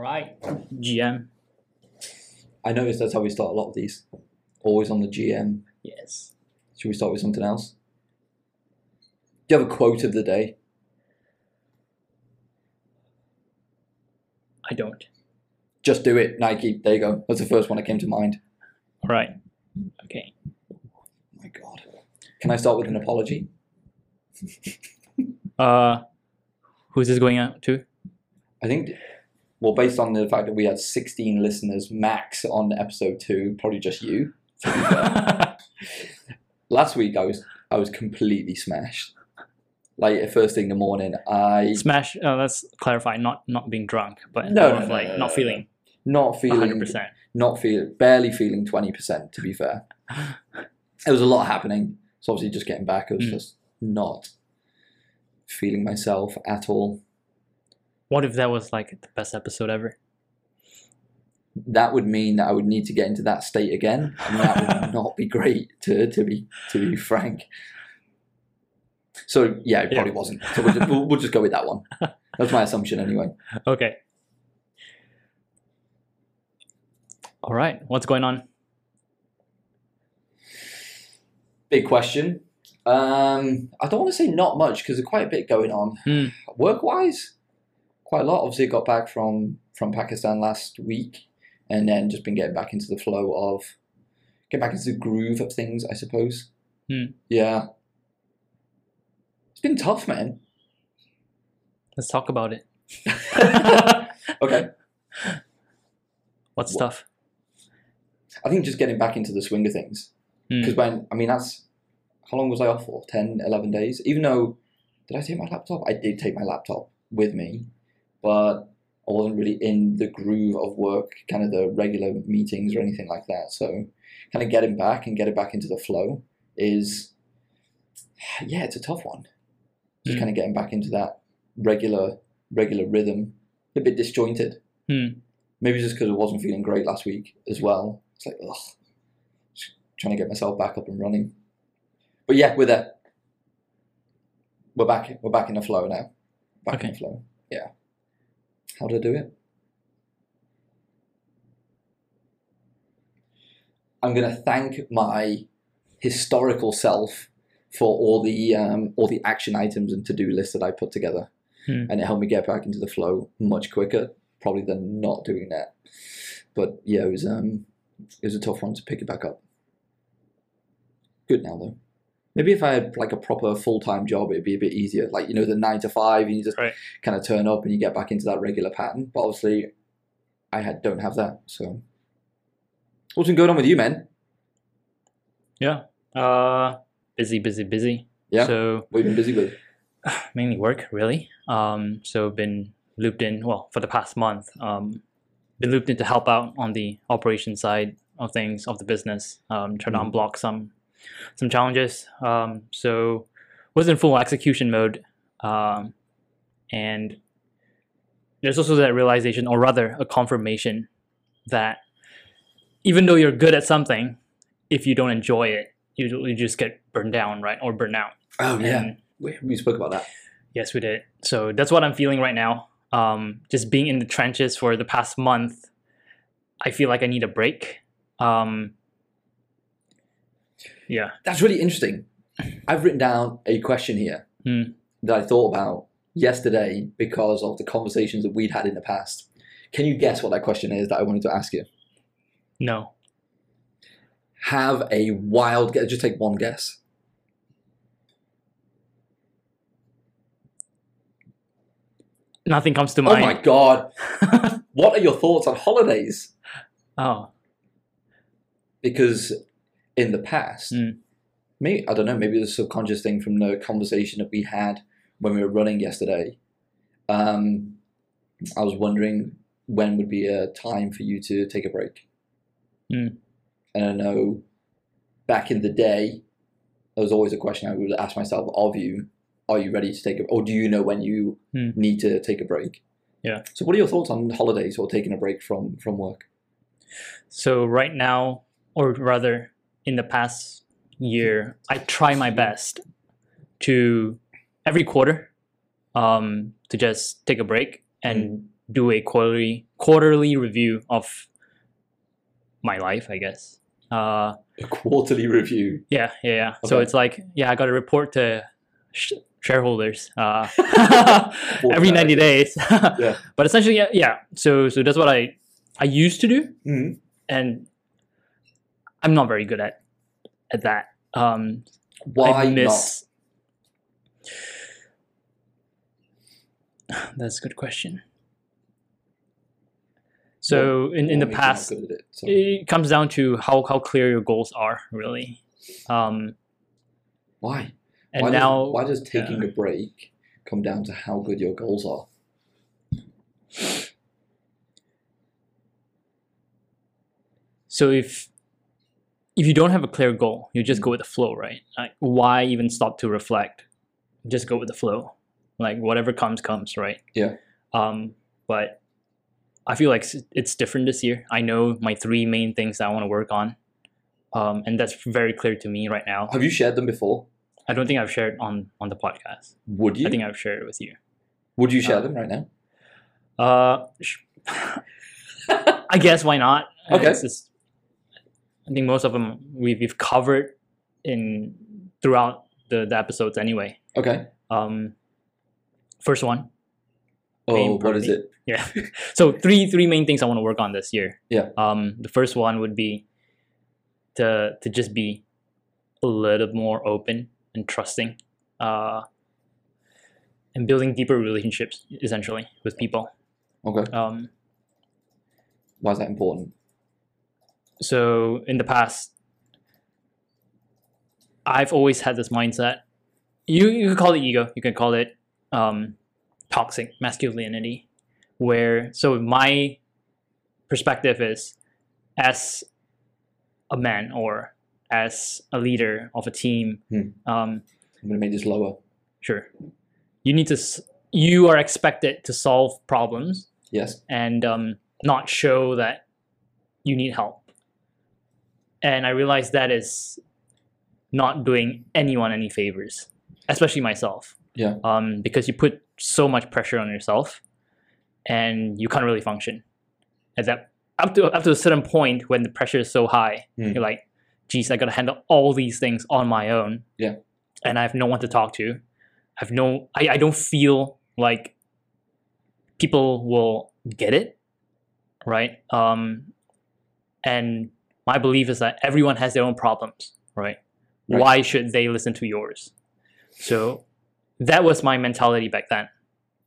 All right, GM. I noticed that's how we start a lot of these. Always on the GM. Yes. Should we start with something else? Do you have a quote of the day? I don't. Just do it, Nike. There you go. That's the first one that came to mind. All right. Okay. my God. Can I start with an apology? Uh, who's this going out to? I think, well, based on the fact that we had 16 listeners max on episode two, probably just you. to be fair. Last week, I was I was completely smashed. Like first thing in the morning, I Smash. Uh, let's clarify. Not not being drunk, but No, no, no, like no, not feeling not feeling hundred percent. not feel barely feeling 20% to be fair it was a lot happening so obviously just getting back i was Mm. just not feeling myself at all What if that was like the best episode ever? that would mean that i would need to get into that state again and that would not be great to, to be to be frank so yeah it probably Yeah. wasn't so we'll just, we'll, we'll just go with that one that's my assumption anyway Okay. All right. What's going on? big question um, i don't want to say not much because there's quite a bit going on Hmm. work wise, quite a lot. Obviously, got back from from Pakistan last week, and then just been getting back into the flow of get back into the groove of things. I suppose. Hmm. Yeah, it's been tough, man. Let's talk about it. okay, What's Wha- stuff? I think just getting back into the swing of things Hmm. because when I mean that's how long was I off for? 10, 11 days. Even though did I take my laptop? I did take my laptop with me, but I wasn't really in the groove of work, kind of the regular meetings or anything like that. So, kind of getting back and getting back into the flow is, yeah, it's a tough one. Just Mm. kind of getting back into that regular regular rhythm, a bit disjointed. Hmm. Maybe just because I wasn't feeling great last week as well. It's like ugh, just trying to get myself back up and running. But yeah, we're there. We're back. We're back in the flow now. Back in the flow. Yeah. How I do it? I'm gonna thank my historical self for all the um, all the action items and to do lists that I put together, Hmm. and it helped me get back into the flow much quicker, probably than not doing that. But yeah, it was um, it was a tough one to pick it back up. Good now though. Maybe if I had like a proper full time job, it'd be a bit easier. Like you know, the nine to five, and you just Right. kind of turn up and you get back into that regular pattern. But obviously, I had don't have that. So, what's been going on with you, man? Yeah. Uh, busy, busy, busy. Yeah. So we've been busy with? mainly work, really. Um, so been looped in. Well, for the past month, um, been looped in to help out on the operation side of things of the business. Um, trying Mhm. to unblock some some challenges. Um, so was in full execution mode, um, and there's also that realization, or rather, a confirmation that even though you're good at something, if you don't enjoy it, you, you just get burned down, right, or burn out. Oh And we, we spoke about that. Yes, we did. So that's what I'm feeling right now. Um, just being in the trenches for the past month, I feel like I need a break. Um, yeah. That's really interesting. I've written down a question here Hmm. that I thought about yesterday because of the conversations that we'd had in the past. Can you guess what that question is that I wanted to ask you? No. Have a wild guess. Just take one guess. Nothing comes to mind. Oh my god! what are your thoughts on holidays? Oh, Because in the past, Mm. maybe I don't know. Maybe the subconscious thing from the conversation that we had when we were running yesterday. Um, I was wondering when would be a time for you to take a break. Mm. And I know back in the day, there was always a question I would ask myself of you: Are you ready to take a, or do you know when you Mm. need to take a break? Yeah. So, what are your thoughts on holidays or taking a break from from work? so right now, or rather, in the past year, I try my best to every quarter um, to just take a break and do a quarterly quarterly review of my life, I guess. Uh, A quarterly review. yeah, yeah, yeah. So it's like, yeah, I got to report to sh- shareholders uh, every ninety days. Yeah. But essentially, yeah, yeah. So so that's what I I used to do, Mhm. and I'm not very good at at that. Um, Why I not? That's a good question. So in, in the makes you not past, it? So- it comes down to how, how clear your goals are, really. Um, why? and why now, does, why does taking a break come down to how good your goals are? so if if you don't have a clear goal, you just Mm. go with the flow, right? Like, why even stop to reflect? Just go with the flow. Like whatever comes, comes, right? Yeah. Um, but I feel like it's different this year. I know my three main things that I want to work on, um, and that's very clear to me right now. Have you shared them before? I don't think I've shared on on the podcast. Would you? I think I've shared it with you. Would you share uh, them right now? Uh, sh- I guess why not? Okay. It's just- I think most of them we've, we've covered in throughout the, the episodes anyway. Okay. Um, first one. Main what is it? yeah. so three three main things I want to work on this year. Yeah. Um, the first one would be to to just be a little more open and trusting, uh, and building deeper relationships essentially with people. Okay. Um, Why is that important? So in the past i've always had this mindset you you could call it ego you can call it um, toxic masculinity where so my perspective is as a man or as a leader of a team Hmm. um, I'm going to make this lower. sure you need to you are expected to solve problems Yes. and um, not show that you need help. And I realized that is not doing anyone any favors, especially myself. Yeah. Um, because you put so much pressure on yourself, and you can't really function. At that up to up to a certain point when the pressure is so high, Hmm. you're like, "Geez, I got to handle all these things on my own." Yeah. And I have no one to talk to. I have no. I, I don't feel like people will get it right um and my belief is that everyone has their own problems right, Right. why should they listen to yours? So that was my mentality back then.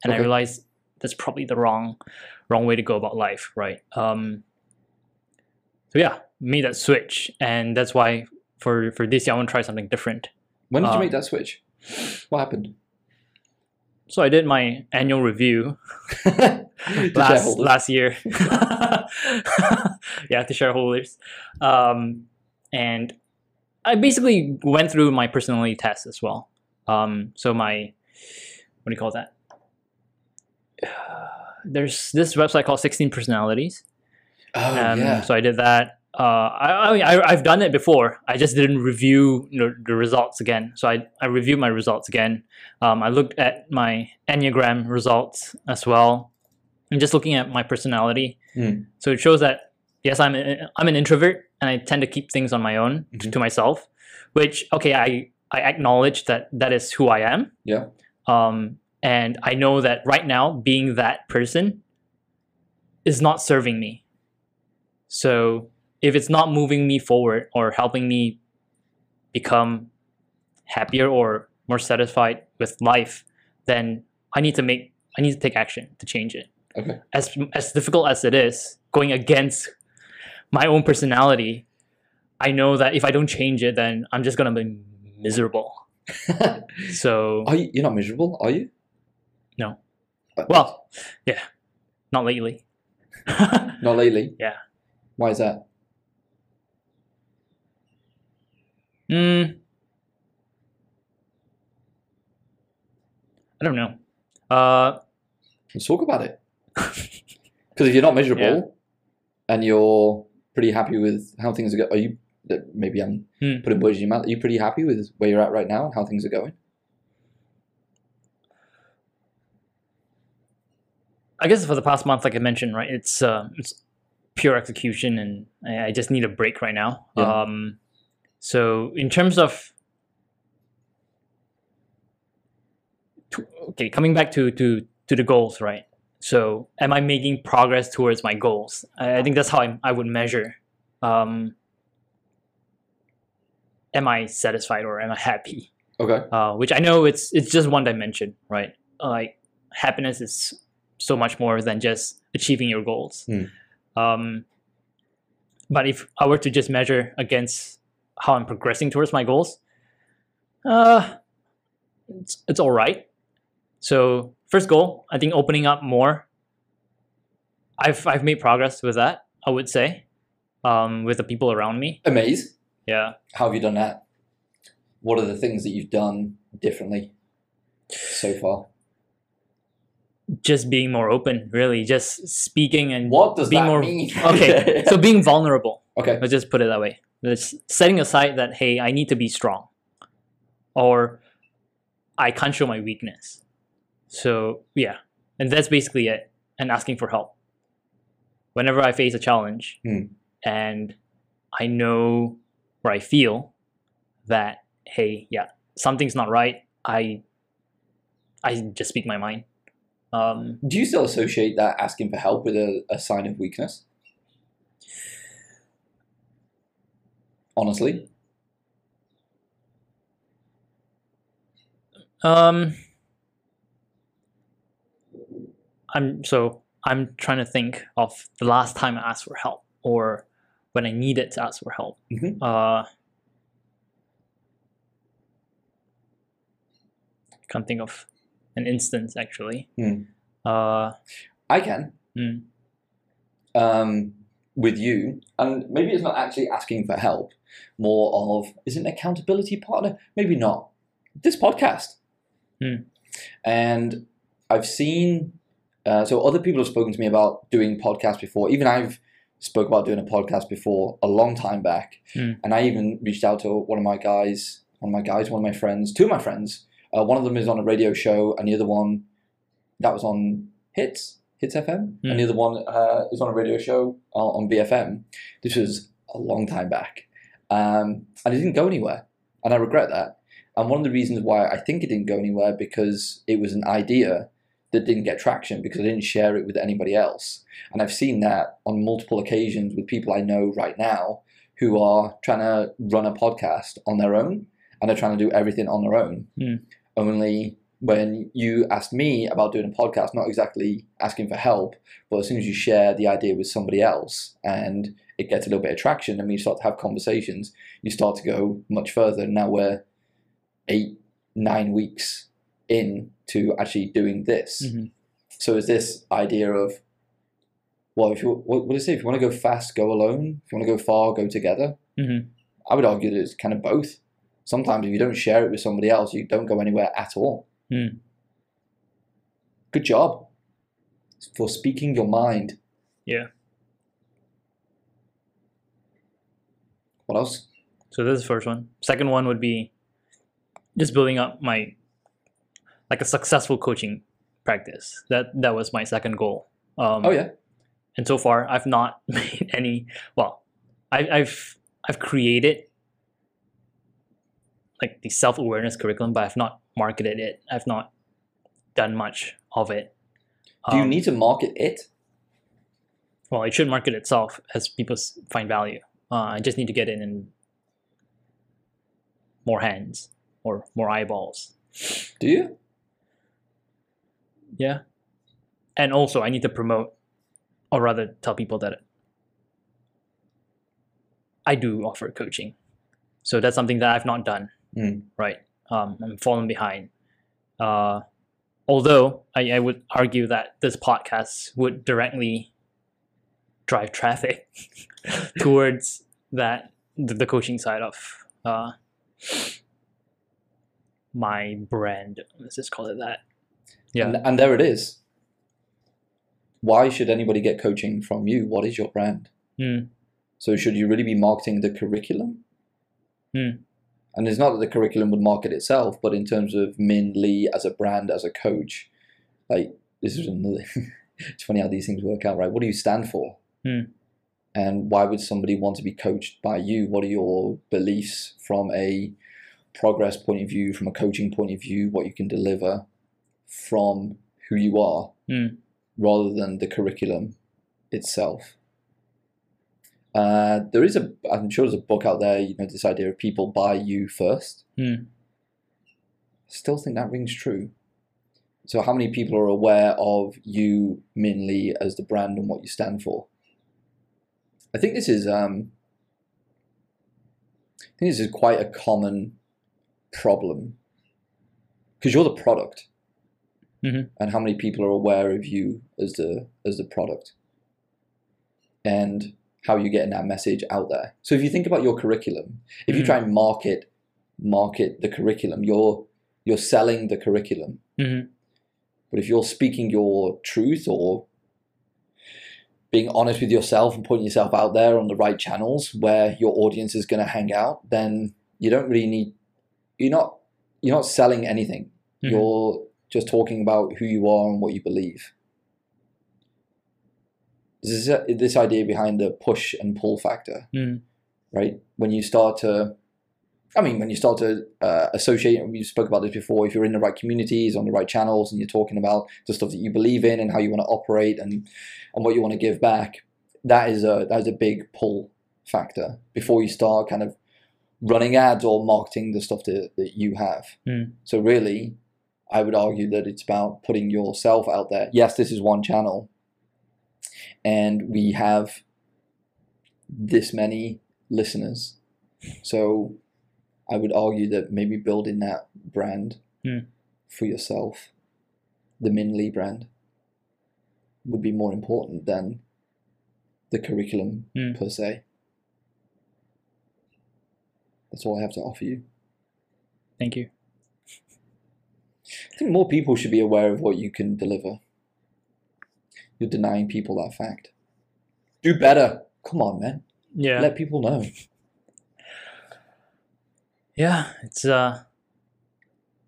And i realized that's probably the wrong wrong way to go about life right? Um so yeah made that switch. And that's why for for this year i want to try something different. When did you Um, make that switch? What happened? So i did my annual review last last year. yeah, to shareholders, um, and I basically went through my personality test as well. Um, so my what do you call that? There's this website called Sixteen Personalities. Oh Um, yeah. So I did that. Uh, I, I I- I've done it before. I just didn't review you know, the results again. So I, I reviewed my results again. Um, I looked at my enneagram results as well, and just looking at my personality. Hmm. So it shows that yes, I'm a, I'm an introvert, and I tend to keep things on my own Mhm. to myself. Which okay, I I acknowledge that that is who I am. Yeah. Um, and I know that right now, being that person is not serving me. So if it's not moving me forward or helping me become happier or more satisfied with life, then I need to make I need to take action to change it. Okay. As as difficult as it is, going against my own personality, I know that if I don't change it, then I'm just gonna be miserable. So are you, you're not miserable, are you? No. Uh, well, yeah, not lately. not lately. Yeah. Why is that? Mm, I don't know. Uh, Let's talk about it. Because if you're not miserable and you're pretty happy with how things are going, are you? Maybe I'm Hmm. putting words in your mouth. Are you pretty happy with where you're at right now and how things are going? I guess for the past month, like I mentioned, right, it's uh, it's pure execution, and I I just need a break right now. Yeah. Um, so in terms of okay, coming back to to to the goals, right? So am I making progress towards my goals? I, I think that's how I, I would measure. Um, am I satisfied or am I happy? Okay. uh, which I know it's it's just one dimension, right? Like happiness is so much more than just achieving your goals. Hmm. Um, but if I were to just measure against how I'm progressing towards my goals, uh, it's it's all right. So first goal, I think opening up more. I've I've made progress with that. I would say, um, with the people around me. Amaze. Yeah. How have you done that? What are the things that you've done differently so far? just being more open really just speaking and What does being that more mean? okay so being vulnerable okay. let's just put it that way Let's setting aside that hey i need to be strong or i can't show my weakness so yeah and that's basically it and asking for help whenever i face a challenge Hmm. and i know or i feel that hey yeah something's not right i i just speak my mind um Do you still associate that asking for help with a, a sign of weakness? Honestly, Um, I'm so I'm trying to think of the last time I asked for help or when I needed to ask for help. Mhm. Uh, can't think of an instance actually. Hmm. Uh, I can. Hmm. Um, with you, and maybe it's not actually asking for help. More of is it an accountability partner? Maybe not. This podcast. Hmm. And I've seen. Uh, so other people have spoken to me about doing podcasts before. Even I've spoke about doing a podcast before a long time back, Hmm. and I even reached out to one of my guys, one of my guys, one of my friends, two of my friends. Uh, one of them is on a radio show, and the other one that was on Hitz, Hitz FM, Hmm. and the other one uh, is on a radio show uh, on BFM. This was a long time back, um, and it didn't go anywhere, and I regret that. And one of the reasons why I think it didn't go anywhere because it was an idea that didn't get traction because I didn't share it with anybody else. And I've seen that on multiple occasions with people I know right now who are trying to run a podcast on their own and are trying to do everything on their own. Hmm. Only when you asked me about doing a podcast, not exactly asking for help, but as soon as you share the idea with somebody else and it gets a little bit of traction and we start to have conversations, you start to go much further. Now we're eight, nine weeks in to actually doing this. Mhm. So is this idea of, well, if you what, what do you say? If you want to go fast, go alone. If you want to go far, go together. Mhm. I would argue that it's kind of both. Sometimes if you don't share it with somebody else, you don't go anywhere at all. Hmm. Good job for speaking your mind. Yeah. What else? So this is the first one. Second one would be just building up my like a successful coaching practice. That that was my second goal. Um, Oh yeah. and so far I've not made any. Well, I, I've I've created like the self awareness curriculum, but I've not marketed it. I've not done much of it. Do you Um, need to market it? Well, it should market itself as people find value. Uh, I just need to get it in more hands or more eyeballs. Do you? Yeah. And also, I need to promote, or rather, tell people that I do offer coaching. So that's something that I've not done. Mm. Right. Um, I'm falling behind. Uh, although I, I would argue that this podcast would directly drive traffic towards that the, the coaching side of uh, my brand. Let's just call it that. Yeah. And, and there it is. Why should anybody get coaching from you? What is your brand? Hmm. So should you really be marketing the curriculum? Hmm. And it's not that the curriculum would market itself, but in terms of Min Lee as a brand, as a coach, like this is another it's funny how these things work out, right? What do you stand for? Hmm. And why would somebody want to be coached by you? What are your beliefs from a progress point of view, from a coaching point of view, what you can deliver from who you are, Hmm. rather than the curriculum itself? Uh, there is a, I'm sure there's a book out there, you know, this idea of people buy you first. Hmm. Still think that rings true. So, how many people are aware of you, Min Lee, as the brand and what you stand for? I think this is, um, I think this is quite a common problem because you're the product, Mhm. and how many people are aware of you as the as the product, and how you're getting that message out there. So, if you think about your curriculum, if you Mhm. try and market market the curriculum, you're you're selling the curriculum. Mhm. But if you're speaking your truth or being honest with yourself and putting yourself out there on the right channels where your audience is going to hang out, then you don't really need you're not you're not selling anything. Mhm. You're just talking about who you are and what you believe. This is this idea behind the push and pull factor Mhm. right? When you start to, I mean, when you start to uh, associate, we spoke about this before, if you're in the right communities, on the right channels, and you're talking about the stuff that you believe in and how you want to operate and and what you want to give back, that is a that is a big pull factor before you start kind of running ads or marketing the stuff that, that you have. Mm. So really, I would argue that it's about putting yourself out there. Yes, this is one channel, and we have this many listeners. So I would argue that maybe building that brand Hmm. for yourself, the Min Lee brand, would be more important than the curriculum Hmm. per se. That's all I have to offer you. Thank you. I think more people should be aware of what you can deliver. You're denying people that fact. Do better. Come on, man. Yeah. Let people know. Yeah. It's uh,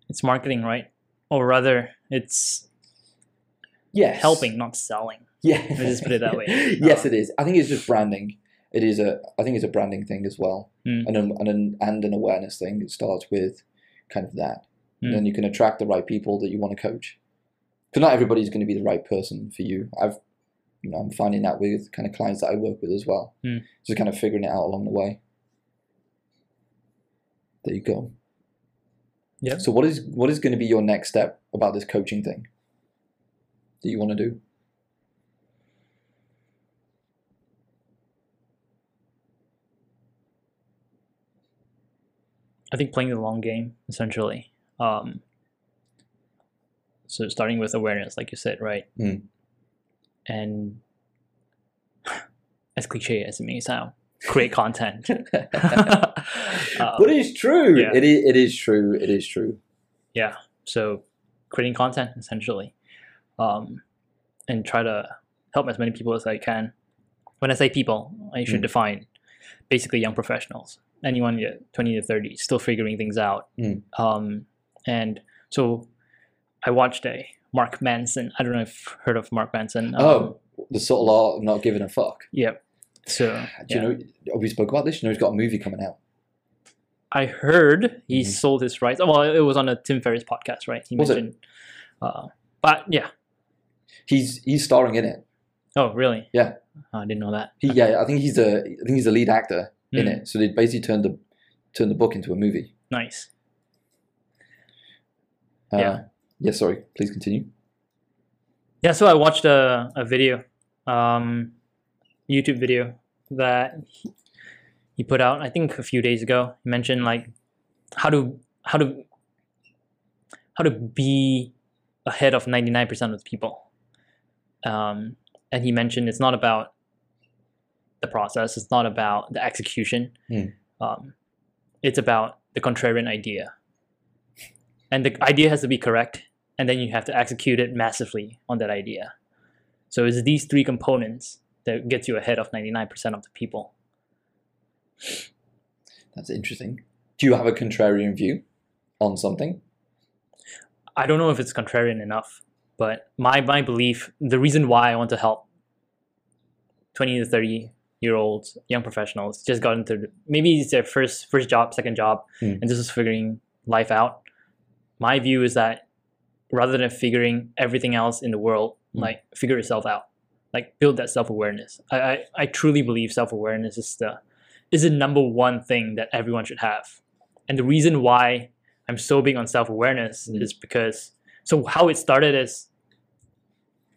it's marketing, right? Or rather, it's Yes. helping, not selling. Yeah. Let's just put it that way. yes, it is. I think it's just branding. It is a. I think it's a branding thing as well, Mm. and an, and an, and an awareness thing. It starts with kind of that, and Mm. then you can attract the right people that you want to coach. Because not everybody's going to be the right person for you. I've, you know, I'm finding that with kind of clients that I work with as well. Mm. Just kind of figuring it out along the way. There you go. Yeah. So what is what is going to be your next step about this coaching thing that you want to do? I think playing the long game essentially. Um, so starting with awareness, like you said, right? Mm. And as cliche as it may sound, create content. Uh, but it's true. yeah. It is. It is true. It is true. yeah. So creating content essentially, um, and try to help as many people as I can. When I say people, I should Mm. define basically young professionals, anyone yeah, twenty to thirty, still figuring things out. Mm. Um, and so I watched a Mark Manson. I don't know if you've heard of Mark Manson. Um, oh, the subtle art of not giving a fuck. Yep. So Do you know? oh, We spoke about this. You know, he's got a movie coming out. I heard he Mhm. sold his rights. Well, it was on a Tim Ferriss podcast, right? He Was it? Uh, but yeah. He's he's starring in it. Oh, really? Yeah. Oh, I didn't know that. He, yeah, I think he's the I think he's the lead actor in Mm, it. So they basically turned the turned the book into a movie. Nice. Uh, Yeah. Yeah. Sorry. Please continue. Yeah, so I watched a, a video, um, YouTube video that he, put out, I think a few days ago. He mentioned like how to how to how to be ahead of ninety nine percent of the people. Um, and he mentioned it's not about the process, it's not about the execution. Hmm. Um, it's about the contrarian idea. And the idea has to be correct, and then you have to execute it massively on that idea. So it's these three components that gets you ahead of 99% of the people. That's interesting. Do you have a contrarian view on something? I don't know if it's contrarian enough. But my my belief, the reason why I want to help twenty to thirty year olds, young professionals, just got into maybe it's their first first job, second job, Mm. and just is figuring life out. My view is that rather than figuring everything else in the world, Mm. like figure yourself out, like build that self awareness. I, I I truly believe self awareness is the is the number one thing that everyone should have, and the reason why I'm so big on self awareness Mm. is because so how it started is,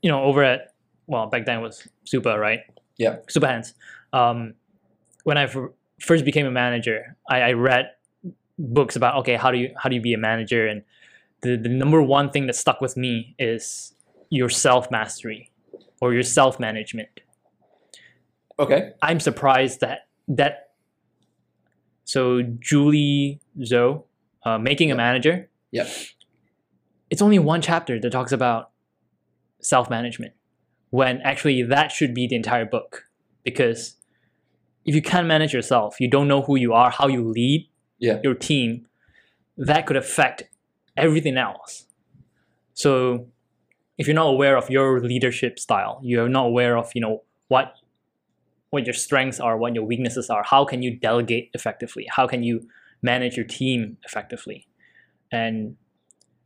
you know, over at well back then it was Super right Yeah. Super Hands. Um, when I first became a manager, I, I read books about okay how do you how do you be a manager and the, the number one thing that stuck with me is your self mastery or your self management. Okay. I'm surprised that that so Julie Zhuo, uh, making a manager. Yep. It's only one chapter that talks about self management, when actually that should be the entire book. Because if you can't manage yourself, you don't know who you are, how you lead Yeah. your team, that could affect everything else. So if you're not aware of your leadership style, you're not aware of, you know, what what your strengths are, what your weaknesses are, how can you delegate effectively? How can you manage your team effectively? And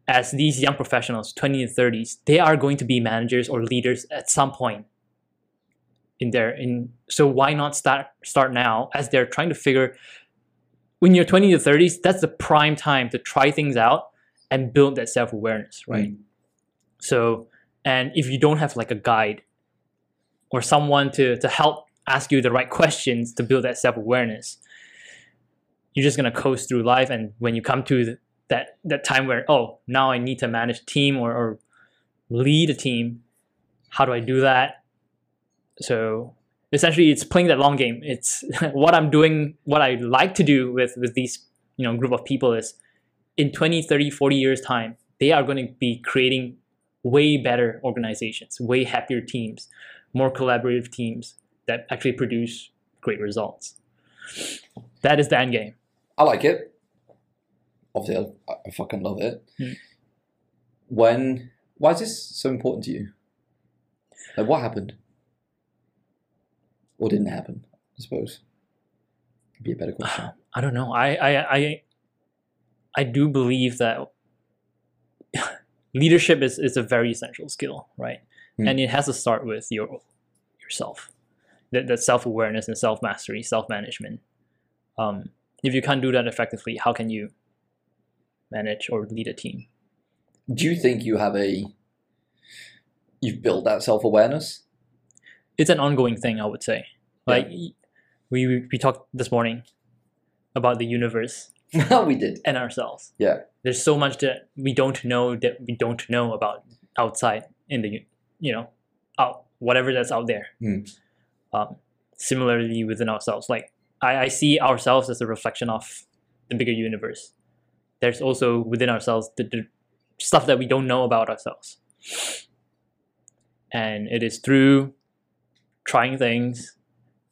as these young professionals, 20 to 30s, they are going to be managers or leaders at some point in their in so why not start start now as they're trying to figure when you're 20 to 30s, that's the prime time to try things out and build that self-awareness, right? Mm. So, and if you don't have like a guide or someone to to help ask you the right questions to build that self-awareness, you're just gonna coast through life. And when you come to the, that that time where oh now I need to manage a team or, or lead a team, how do I do that? So essentially, it's playing that long game. It's what I'm doing, what I like to do with with these you know group of people is in 20, 30, 40 years time, they are going to be creating way better organizations, way happier teams, more collaborative teams that actually produce great results. That is the end game. I like it. Obviously, I, I fucking love it. Mm. When? Why is this so important to you? Like, what happened? Or didn't happen? I suppose. Could be a better question. I don't know. I I I, I do believe that leadership is, is a very essential skill, right? Hmm. And it has to start with your yourself. That, that self awareness and self mastery, self management. Um, if you can't do that effectively, how can you manage or lead a team? Do you think you have a? You've built that self awareness. It's an ongoing thing, I would say. Like we we we talked this morning about the universe we did. and ourselves. Yeah. There's so much that we don't know that we don't know about outside in the you know out whatever that's out there. Hmm. Um, similarly within ourselves, like I, I see ourselves as a reflection of the bigger universe. There's also within ourselves the, the stuff that we don't know about ourselves, and it is through trying things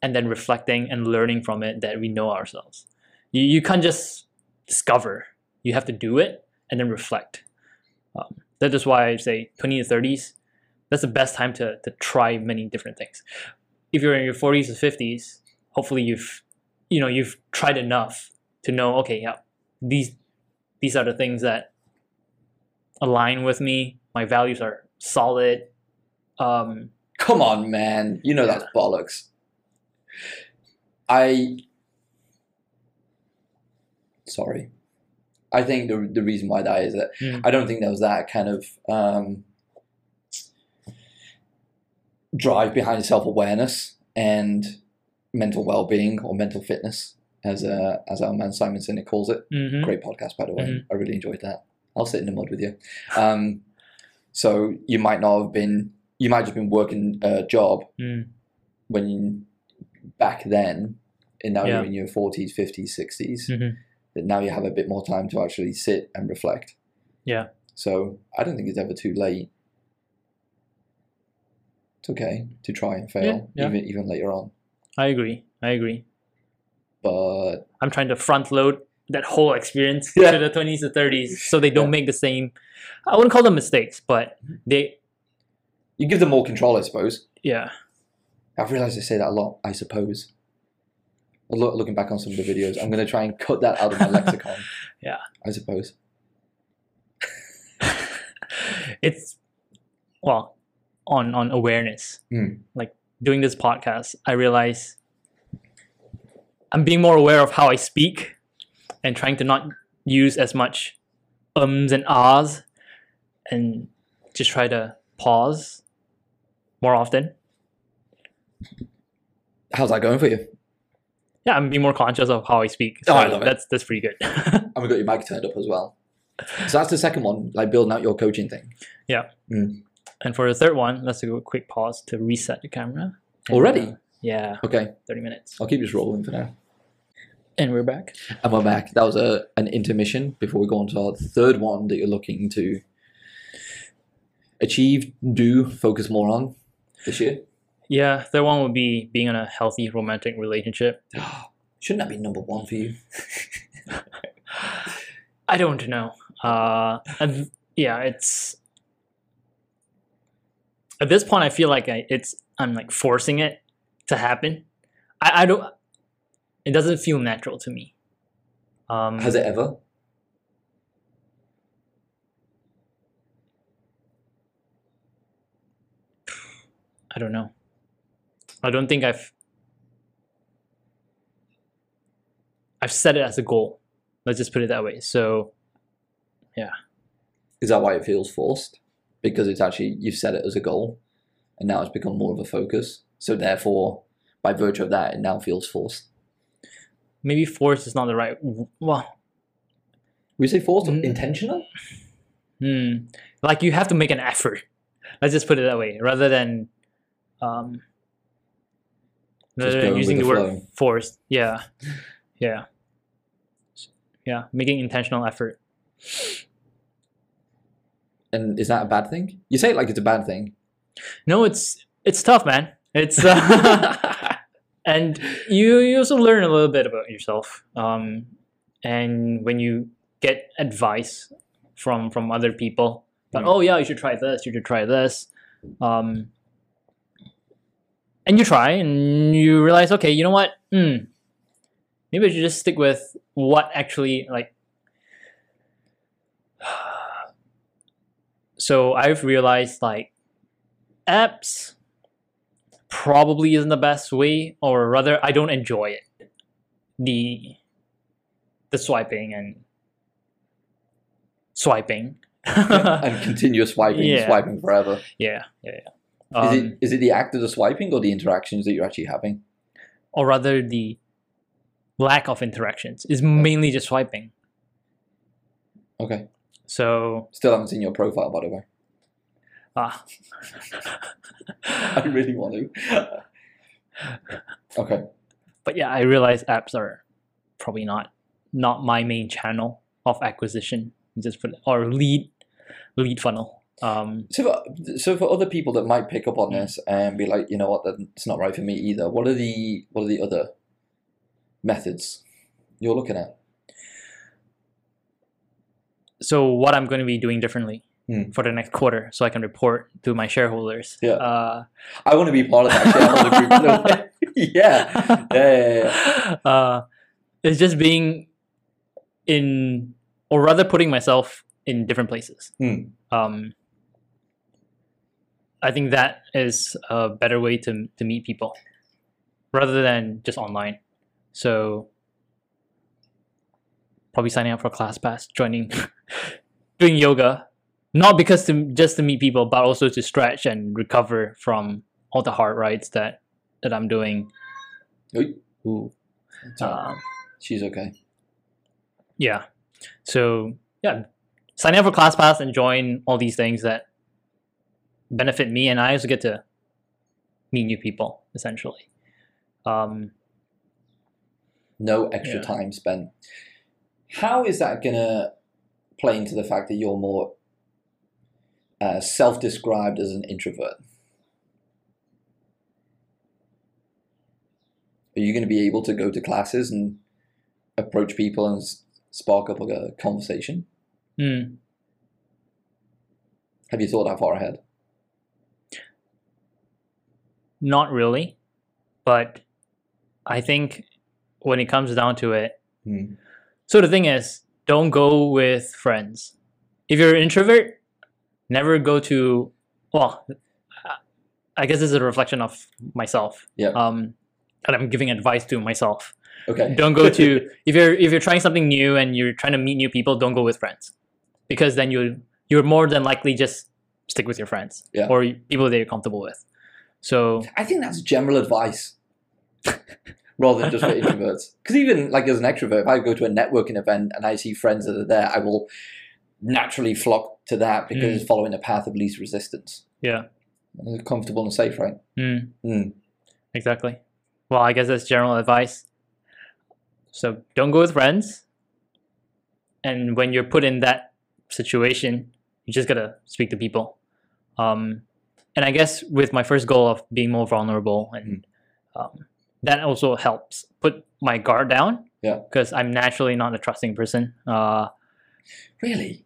and then reflecting and learning from it that we know ourselves. You, you can't just discover, you have to do it and then reflect. Um, that is why I say 20 to 30s, that's the best time to, to try many different things. If you're in your 40s or 50s, hopefully you've you know you've tried enough to know okay yeah these these are the things that align with me my values are solid um, Come on, man. You know that's bollocks. I. Sorry. I think the, the reason why that is that Mm. I don't think there was that kind of um, drive behind self awareness and mental well being or mental fitness, as uh, as our man Simon Sinek calls it. mhm. Great podcast, by the way. Mhm. I really enjoyed that. I'll sit in the mud with you. Um, so you might not have been, you might have been working a job Mm. when you, back then, and now Yeah. you're in your 40s, 50s, 60s, Mhm. That now you have a bit more time to actually sit and reflect. Yeah. So I don't think it's ever too late. It's okay to try and fail, Yeah, yeah. even even later on. I agree I agree But I'm trying to front load that whole experience Yeah. to the 20s to 30s so they don't make the same I wouldn't call them mistakes, but they You give them more control, I suppose. yeah. I've realised I say that a lot. I suppose. Looking back on some of the videos, I'm going to try and cut that out of my lexicon. Yeah. I suppose. it's well on on awareness Mm. like doing this podcast i realize i'm being more aware of how i speak and trying to not use as much ums and ahs and just try to pause more often How's that going for you? Yeah i'm being more conscious of how i speak Oh, I love it. that's that's pretty good And we got your mic turned up as well. So that's the second one, like building out your coaching thing. Yeah. And for the third one let's do a quick pause to reset the camera And, Already? uh, yeah Okay, 30 minutes I'll keep this rolling for now. and we're back And we're back. That was a an intermission before we go on to our third one that you're looking to achieve, do, focus more on this year. Yeah, third one would be being in a healthy romantic relationship. Shouldn't that be number one for you? I don't know. Uh, yeah, it's at this point I feel like I, it's I'm like forcing it to happen. I, I don't. It doesn't feel natural to me. Um, Has it ever? I don't know. I don't think I've I've set it as a goal. Let's just put it that way. So yeah. Is that why it feels forced? Because it's actually you've set it as a goal, and now it's become more of a focus. So therefore, by virtue of that, it now feels forced. maybe force is not the right. Well, We say forced or Mm. intentional? Hmm. Like you have to make an effort. Let's just put it that way, rather than um, going than with using the the, word forced. Yeah, yeah, yeah. Making intentional effort. And is that a bad thing? You say it like it's a bad thing. No, it's it's tough, man. It's uh, and you you also learn a little bit about yourself. Um, and when you get advice from from other people, that Mm. oh yeah, you should try this, you should try this, um, and you try and you realize, okay, you know what? Hmm, maybe I should just stick with what actually like. So I've realized like apps probably isn't the best way, or rather, I don't enjoy it. The the swiping and swiping. and continuous swiping, Yeah. swiping forever. yeah, yeah, yeah. Is Um, it is it the act of the swiping or the interactions that you're actually having? or rather, the lack of interactions is mainly just swiping. Okay. So, Still haven't seen your profile, by the way. ah, I really want to. okay. but yeah, I realize apps are probably not not my main channel of acquisition. Just put or lead lead funnel. Um, So, for, so for other people that might pick up on this and be like, you know what, that's not right for me either. What are the what are the other methods you're looking at? so what I'm going to be doing differently Hmm. for the next quarter, so I can report to my shareholders. Yeah. Uh, I want to be part of that shareholder group. Yeah. Yeah, yeah, yeah. uh, it's just being in, or rather, putting myself in different places. Hmm. Um, I think that is a better way to to meet people, rather than just online. So, probably signing up for ClassPass, joining, doing yoga, not because to just to meet people, but also to stretch and recover from all the hard rides that that I'm doing. Ooh. Um, She's okay. yeah. So yeah, signing up for ClassPass and join all these things that benefit me, and I also get to meet new people essentially. Um, No extra Yeah. time spent. How is that gonna play into the fact that you're more uh, self-described as an introvert? Are you going to be able to go to classes and approach people and spark up a conversation? Hmm. Have you thought that far ahead? Not really, but I think when it comes down to it, Hmm. so the thing is, don't go with friends. If you're an introvert, never go to. Well, I guess this is a reflection of myself. Yeah. Um, and I'm giving advice to myself. Okay. Don't go to if you're if you're trying something new and you're trying to meet new people. Don't go with friends, because then you you're more than likely just stick with your friends Yeah. or people that you're comfortable with. So I think that's general advice rather than just for introverts. Because even like as an extrovert, if I go to a networking event and I see friends that are there, I will naturally flock to that because it's following a path of least resistance. yeah. Comfortable and safe, right? Mm. Mm. Exactly. Well, I guess that's general advice. So don't go with friends. And when you're put in that situation, you just gotta speak to people. Um, and I guess with my first goal of being more vulnerable, and um, that also helps put my guard down. Yeah. Because I'm naturally not a trusting person. Uh, Really?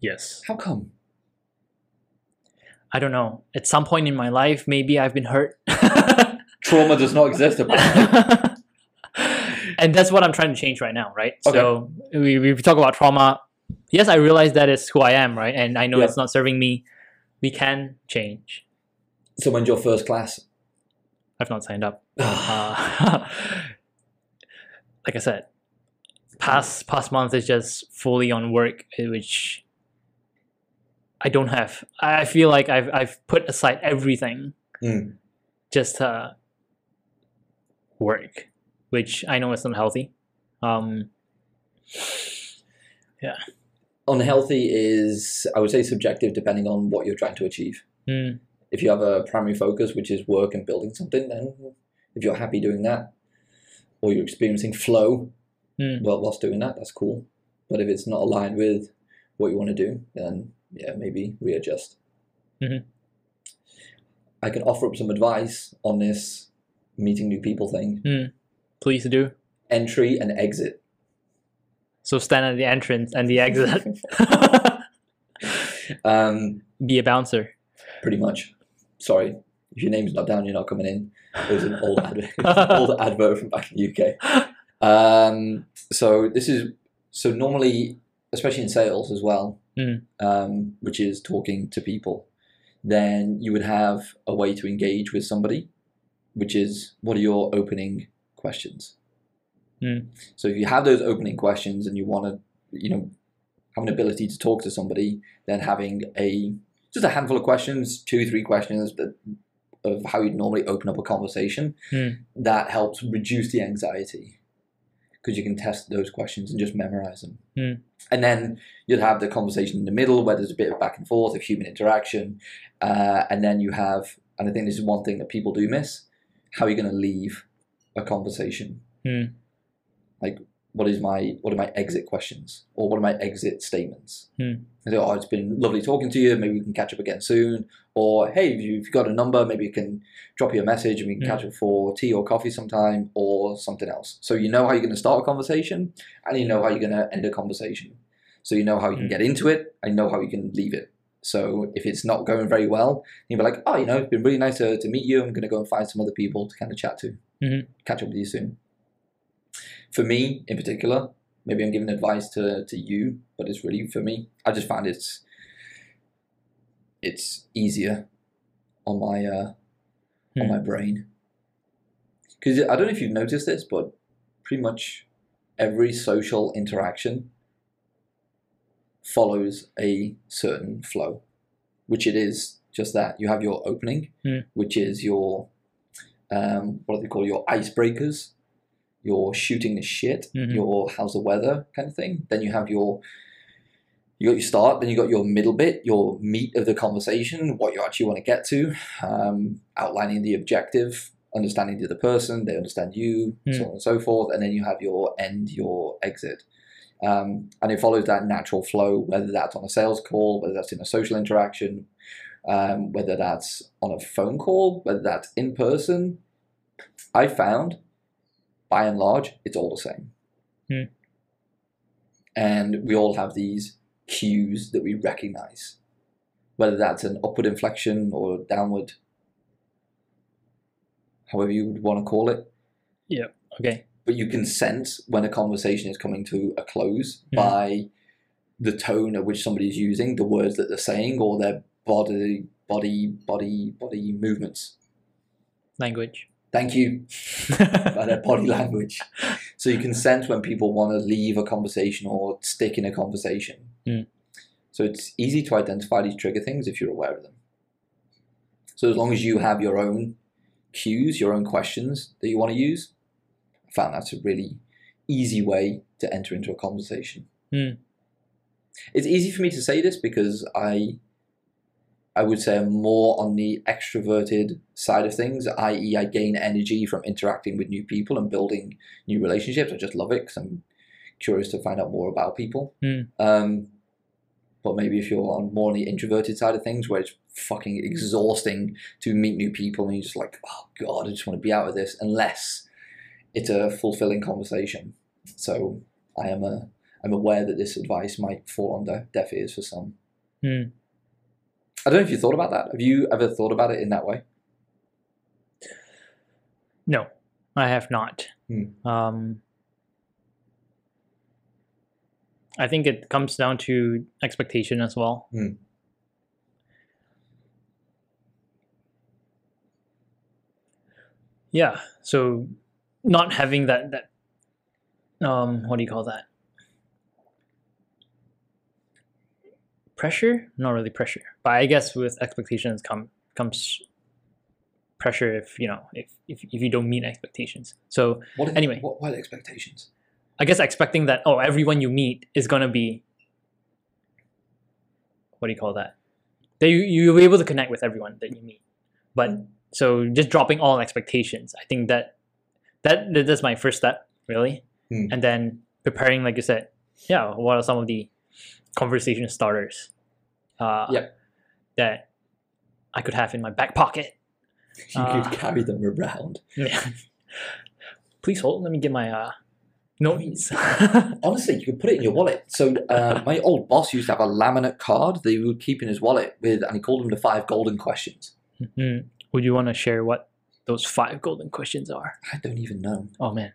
yes. How come? I don't know. At some point in my life, maybe I've been hurt. Trauma does not exist. and that's what I'm trying to change right now, right? Okay. So we, we talk about trauma. Yes, I realize that is who I am, right? And I know Yeah. it's not serving me. We can change. so when's your first class? I've not signed up. Uh, like I said, past past month is just fully on work, eh, which I don't have. I feel like I've I've put aside everything Mm. just to work, which I know is not healthy. Um, Unhealthy is, I would say, subjective depending on what you're trying to achieve. mm, If you have a primary focus, which is work and building something, then if you're happy doing that, or you're experiencing flow, mm, well, whilst doing that, that's cool. But if it's not aligned with what you want to do, then yeah, maybe readjust. Mhm. I can offer up some advice on this meeting new people thing. mm. Please do. Entry and exit. So stand at the entrance and the exit. Um, Be a bouncer. pretty much. Sorry, if your name's not down, you're not coming in. It was an old advert, old advert from back in the UK. Um, so this is so normally, especially in sales as well, Mm. um, which is talking to people. Then you would have a way to engage with somebody, which is what are your opening questions. Mm. So if you have those opening questions and you want to, you know, have an ability to talk to somebody, then having a just a handful of questions, two, three questions that, of how you'd normally open up a conversation, Mm. that helps reduce the anxiety because you can test those questions and just memorize them. Mm. And then you'd have the conversation in the middle where there's a bit of back and forth of human interaction. Uh, and then you have, and I think this is one thing that people do miss, how are you going to leave a conversation? Mm. Like, what is my what are my exit questions or what are my exit statements? Hmm. Say, oh, it's been lovely talking to you. Maybe we can catch up again soon. Or hey, if you've got a number, maybe you can drop you a message and we can Hmm. catch up for tea or coffee sometime or something else. So you know how you're going to start a conversation and you know how you're going to end a conversation. So you know how you can Hmm. get into it and you know how you can leave it. So if it's not going very well, you'll be like, oh, you know, it's been really nice to, to meet you. I'm going to go and find some other people to kind of chat to. Mhm. Catch up with you soon. For me, in particular, maybe I'm giving advice to, to you, but it's really for me. I just find it's it's easier on my uh, on Hmm. my brain. Because I don't know if you've noticed this, but pretty much every social interaction follows a certain flow, which it is just that you have your opening, Hmm. which is your um, what do they call your icebreakers, your shooting the shit, Mhm. your how's the weather kind of thing. Then you have your you got your start, then you got your middle bit, your meat of the conversation, what you actually want to get to, um, outlining the objective, understanding the other person, they understand you, Hmm. so on and so forth, and then you have your end, your exit. Um, and it follows that natural flow, whether that's on a sales call, whether that's in a social interaction, um, whether that's on a phone call, whether that's in person. I found, by and large, it's all the same. Hmm. And we all have these cues that we recognize, whether that's an upward inflection or downward, however you would want to call it. Yeah, okay. But you can sense when a conversation is coming to a close Hmm. by the tone at which somebody's using, the words that they're saying, or their body, body, body, body movements. Language. Thank you. by their body language. So you can sense when people want to leave a conversation or stick in a conversation. Mm. So it's easy to identify these trigger things if you're aware of them. So as long as you have your own cues, your own questions that you want to use, I found that's a really easy way to enter into a conversation. Mm. It's easy for me to say this because I I would say I'm more on the extroverted side of things, i.e., I gain energy from interacting with new people and building new relationships. I just love it because I'm curious to find out more about people. Mm. Um, but maybe if you're on more on the introverted side of things, where it's fucking exhausting to meet new people and you're just like, oh god, I just want to be out of this, unless it's a fulfilling conversation. So I am a I'm aware that this advice might fall under deaf ears for some. Hmm. I don't know if you thought about that. Have you ever thought about it in that way? No, I have not. Hmm. Um, I think it comes down to expectation as well. Hmm. Yeah. So not having that that um what do you call that? Pressure? Not really pressure. But I guess with expectations come comes pressure if you know if if, if you don't meet expectations. So What are, Anyway. what, what are the expectations? I guess expecting that oh everyone you meet is gonna be what do you call that? That you you'll be able to connect with everyone that you meet. But so just dropping all expectations, I think that that that- that's my first step really, Hmm. and then preparing like you said, yeah. What are some of the conversation starters? Uh, Yep. That I could have in my back pocket. You Uh, could carry them around. Yeah. Please hold. Let me get my uh notes. Honestly, you could put it in your wallet. So uh, my old boss used to have a laminate card that he would keep in his wallet with, and he called them the five golden questions. Mhm. Would you want to share what those five golden questions are? I don't even know. Oh man.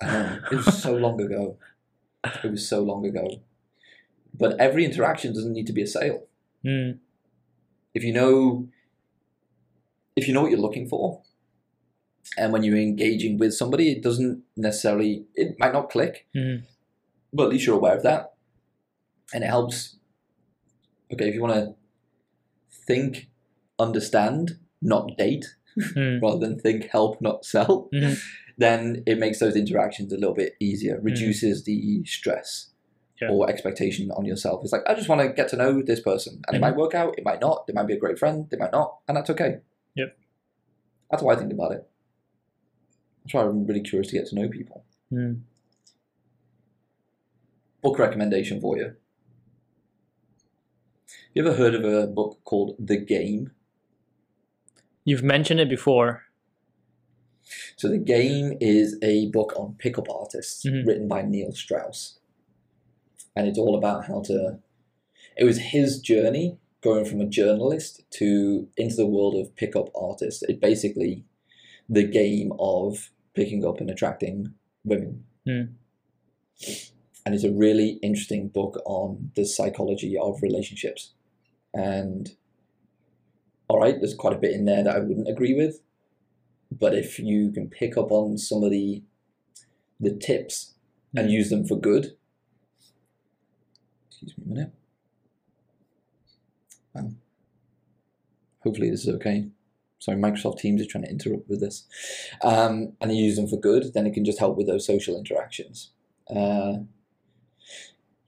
I know. It was so long ago. It was so long ago. But every interaction doesn't need to be a sale. Mm, If you know if you know what you're looking for, and when you're engaging with somebody, it doesn't necessarily it might not click, mm, but at least you're aware of that. And it helps. Okay, if you want to think, understand, not date, mm, rather than think, help, not sell, mhm. then it makes those interactions a little bit easier, reduces the stress Yeah. or expectation on yourself. It's like, I just want to get to know this person. And it Mhm. might work out, it might not, they might be a great friend, they might not, and that's okay. Yep. That's why I think about it. That's why I'm really curious to get to know people. mm. Book recommendation for you. You ever heard of a book called The Game? You've mentioned it before. So The Game is a book on pickup artists Mhm. written by Neil Strauss. And it's all about how to it was his journey going from a journalist to into the world of pickup artists. It basically the game of picking up and attracting women. Hmm. And it's a really interesting book on the psychology of relationships. And all right, there's quite a bit in there that I wouldn't agree with but if you can pick up on some of the the tips and Mhm. use them for good excuse me a minute um, hopefully this is okay sorry microsoft teams is trying to interrupt with this um, and you use them for good then it can just help with those social interactions uh,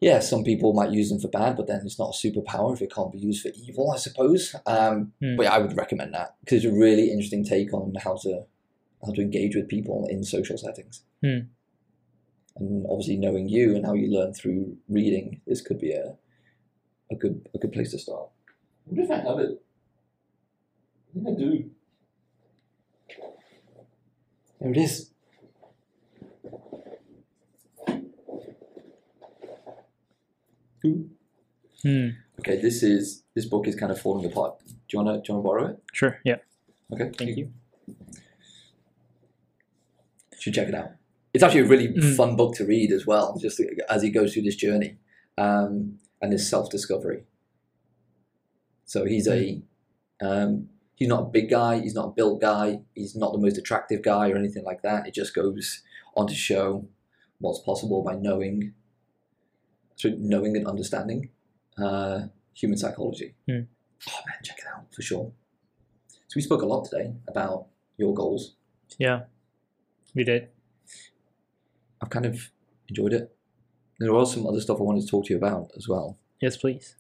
yeah, some people might use them for bad, but then it's not a superpower if it can't be used for evil, I suppose. Um, Hmm. But yeah, I would recommend that because it's a really interesting take on how to how to engage with people in social settings. Hmm. And obviously, knowing you and how you learn through reading, this could be a a good a good place to start. I wonder if I have it. I think I do. There it is. Ooh. Hmm. Okay, this is this book is kind of falling apart. Do you wanna do you wanna borrow it? Sure. Yeah. Okay, Thank you. should check it out. It's actually a really Mm. fun book to read as well, just as he goes through this journey um, and his self discovery. So he's a um, he's not a big guy, he's not a built guy, he's not the most attractive guy or anything like that. It just goes on to show what's possible by knowing, through knowing and understanding uh, human psychology. Mm. Oh man, check it out for sure. So we spoke a lot today about your goals. Yeah. We did. I've kind of enjoyed it. There was some other stuff I wanted to talk to you about as well. Yes, please.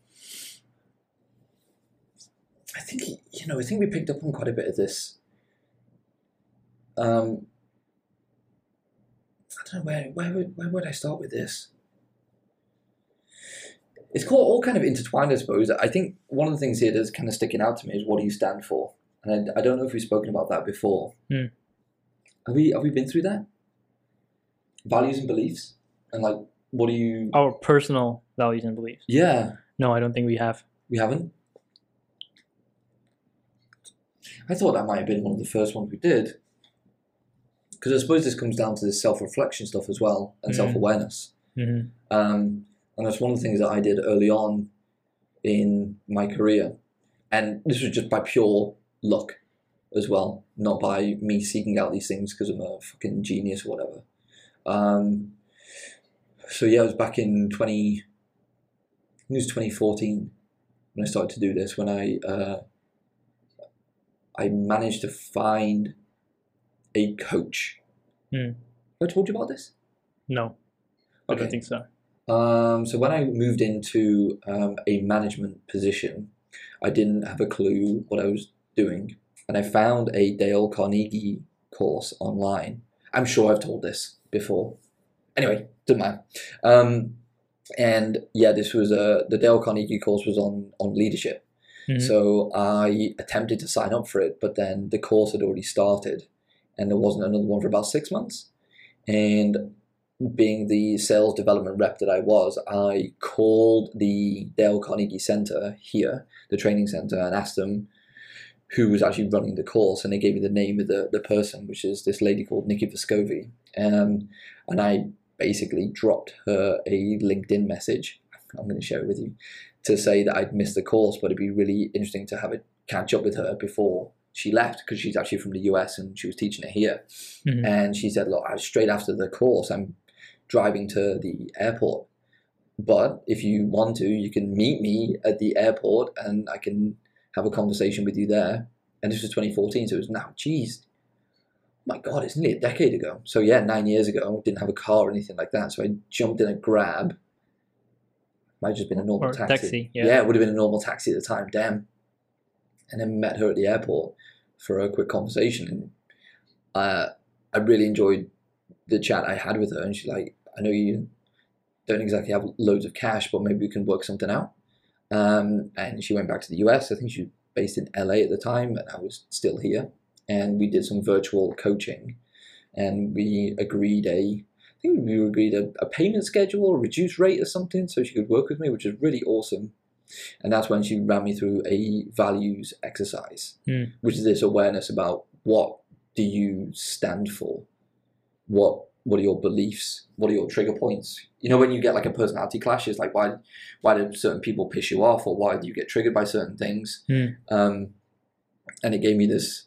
I think you know, I think we picked up on quite a bit of this. Um, I don't know where where would where would I start with this? It's called all kind of intertwined, I suppose. I think one of the things here that's kind of sticking out to me is what do you stand for, and I, I don't know if we've spoken about that before. Hmm. Have we have we been through that? Values and beliefs, and like, what do you? Our personal values and beliefs. Yeah, No, I don't think we have. We haven't. I thought that might have been one of the first ones we did. Because I suppose this comes down to this self reflection stuff as well and Mm. self awareness. hmm Um, and that's one of the things that I did early on in my career. And this was just by pure luck as well, not by me seeking out these things because I'm a fucking genius or whatever. Um, so yeah, it was back in 20, I think it was 2014 when I started to do this, when I, uh, I managed to find a coach. Hmm. Have I told you about this? No, I don't think so. Um, so when I moved into um, a management position, I didn't have a clue what I was doing, and I found a Dale Carnegie course online. I'm sure I've told this before. Anyway, doesn't matter. Um, and yeah, this was a the Dale Carnegie course was on on leadership. Mhm. So I attempted to sign up for it, but then the course had already started, and there wasn't another one for about six months. And being the sales development rep that I was, I called the Dale Carnegie Center here, the training center, and asked them who was actually running the course, and they gave me the name of the, the person, which is this lady called Nikki Vescovi. Um, and I basically dropped her a LinkedIn message. I'm going to share it with you to say that I'd missed the course, but it'd be really interesting to have a catch up with her before she left because she's actually from the US and she was teaching it here. Mhm. And she said, Look, I- was straight after the course, I'm driving to the airport. But if you want to, you can meet me at the airport and I can have a conversation with you there. And this was 2014, so it was now, geez, my God, it's nearly a decade ago. So yeah, nine years ago, didn't have a car or anything like that. So I jumped in a grab. Might have just been a normal Or taxi. taxi, yeah. yeah, it would have been a normal taxi at the time, damn. And then met her at the airport for a quick conversation. And uh, I really enjoyed the chat I had with her. And she's like, I know you don't exactly have loads of cash, but maybe we can work something out. Um, and she went back to the US. I think she was based in LA at the time, and I was still here. And we did some virtual coaching, and we agreed a, I think we agreed a, a payment schedule, a reduced rate or something, so she could work with me, which is really awesome. And that's when she ran me through a values exercise, Hmm. which is this awareness about what do you stand for, what what are your beliefs, what are your trigger points. You know, when you get like a personality clash, it's like why why do certain people piss you off, or why do you get triggered by certain things? Hmm. Um, and it gave me this.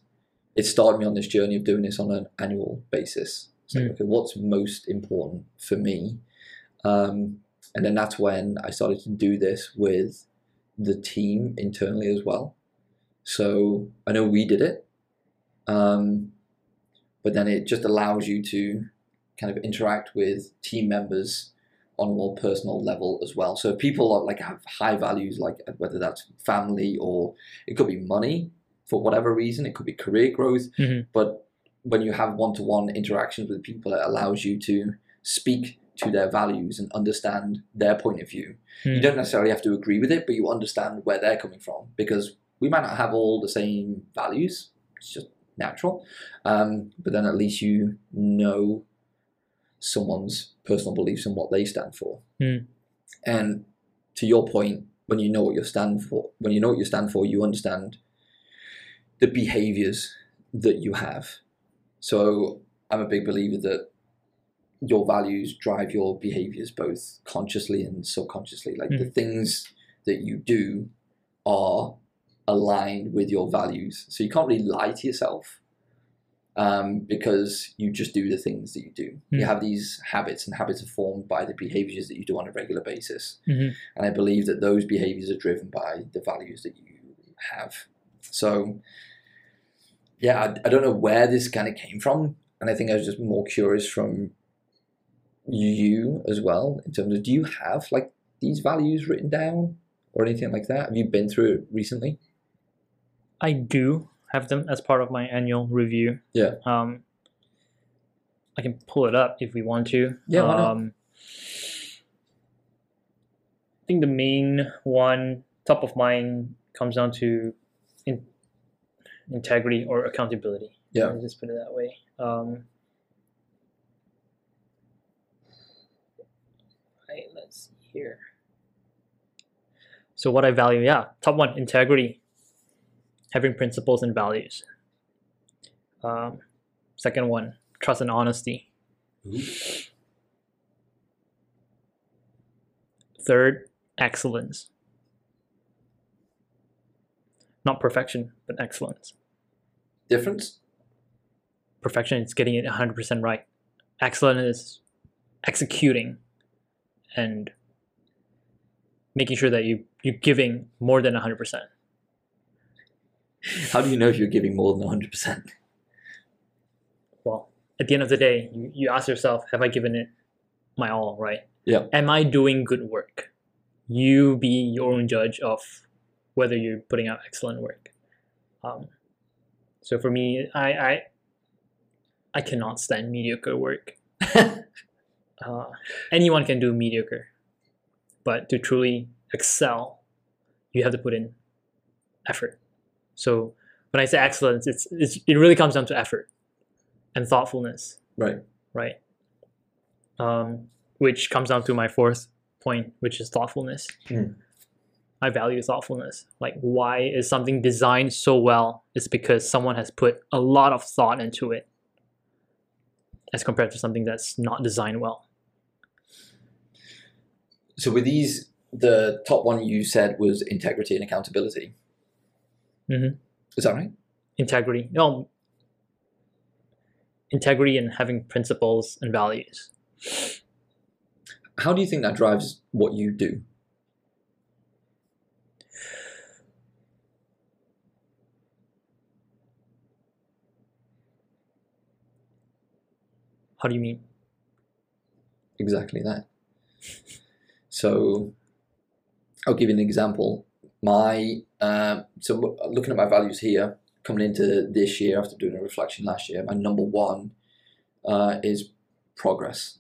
It started me on this journey of doing this on an annual basis. So Hmm. okay, what's most important for me? Um, and then that's when I started to do this with the team internally as well. So I know we did it, um, but then it just allows you to kind of interact with team members on a more personal level as well. So if people are, like have high values, like whether that's family or it could be money for whatever reason, it could be career growth. Mhm. But when you have one-to-one interactions with people, it allows you to speak to their values and understand their point of view. You Hmm. don't necessarily have to agree with it, but you understand where they're coming from because we might not have all the same values. It's just natural. Um, but then at least you know someone's personal beliefs and what they stand for. Hmm. And to your point, when you know what you stand for, when you know what you stand for, you understand the behaviors that you have. So I'm a big believer that your values drive your behaviors both consciously and subconsciously. Like the things that you do are aligned with your values. So you can't really lie to yourself um, because you just do the things that you do. You Mm. have these habits, and habits are formed by the behaviors that you do on a regular basis. Mhm. And I believe that those behaviors are driven by the values that you have. So, yeah, I, I don't know where this kind of came from. And I think I was just more curious from you as well in terms of do you have like these values written down or anything like that? Have you been through it recently? I do have them as part of my annual review. Yeah. Um, I can pull it up if we want to. Yeah? Um, I think the main one, top of mind, comes down to in, integrity or accountability. Yeah. Let's just put it that way. Um, right, let's see here. So what I value, yeah, top one, integrity, having principles and values. Um, second one, trust and honesty. Third, excellence. Not perfection, but excellence. Difference? Perfection is getting it 100% right. Excellence is executing and making sure that you, you're giving more than 100%. How do you know if you're giving more than 100%? Well, at the end of the day, you, you ask yourself, have I given it my all, right? Yeah. Am I doing good work? You be your own judge of whether you're putting out excellent work. Um, so for me, I, I I cannot stand mediocre work. Uh, anyone can do mediocre, but to truly excel, you have to put in effort. So when I say excellence, it's, it's it really comes down to effort and thoughtfulness, right. right? Um, which comes down to my fourth point, which is thoughtfulness. Mm. I value thoughtfulness. Like, why is something designed so well? It's because someone has put a lot of thought into it, as compared to something that's not designed well. So with these, the top one you said was integrity and accountability. Mhm. Is that right? Integrity, no, integrity and having principles and values. How do you think that drives what you do? How do you mean? Exactly that. So, I'll give you an example. My um, so looking at my values here, coming into this year after doing a reflection last year, my number one uh, is progress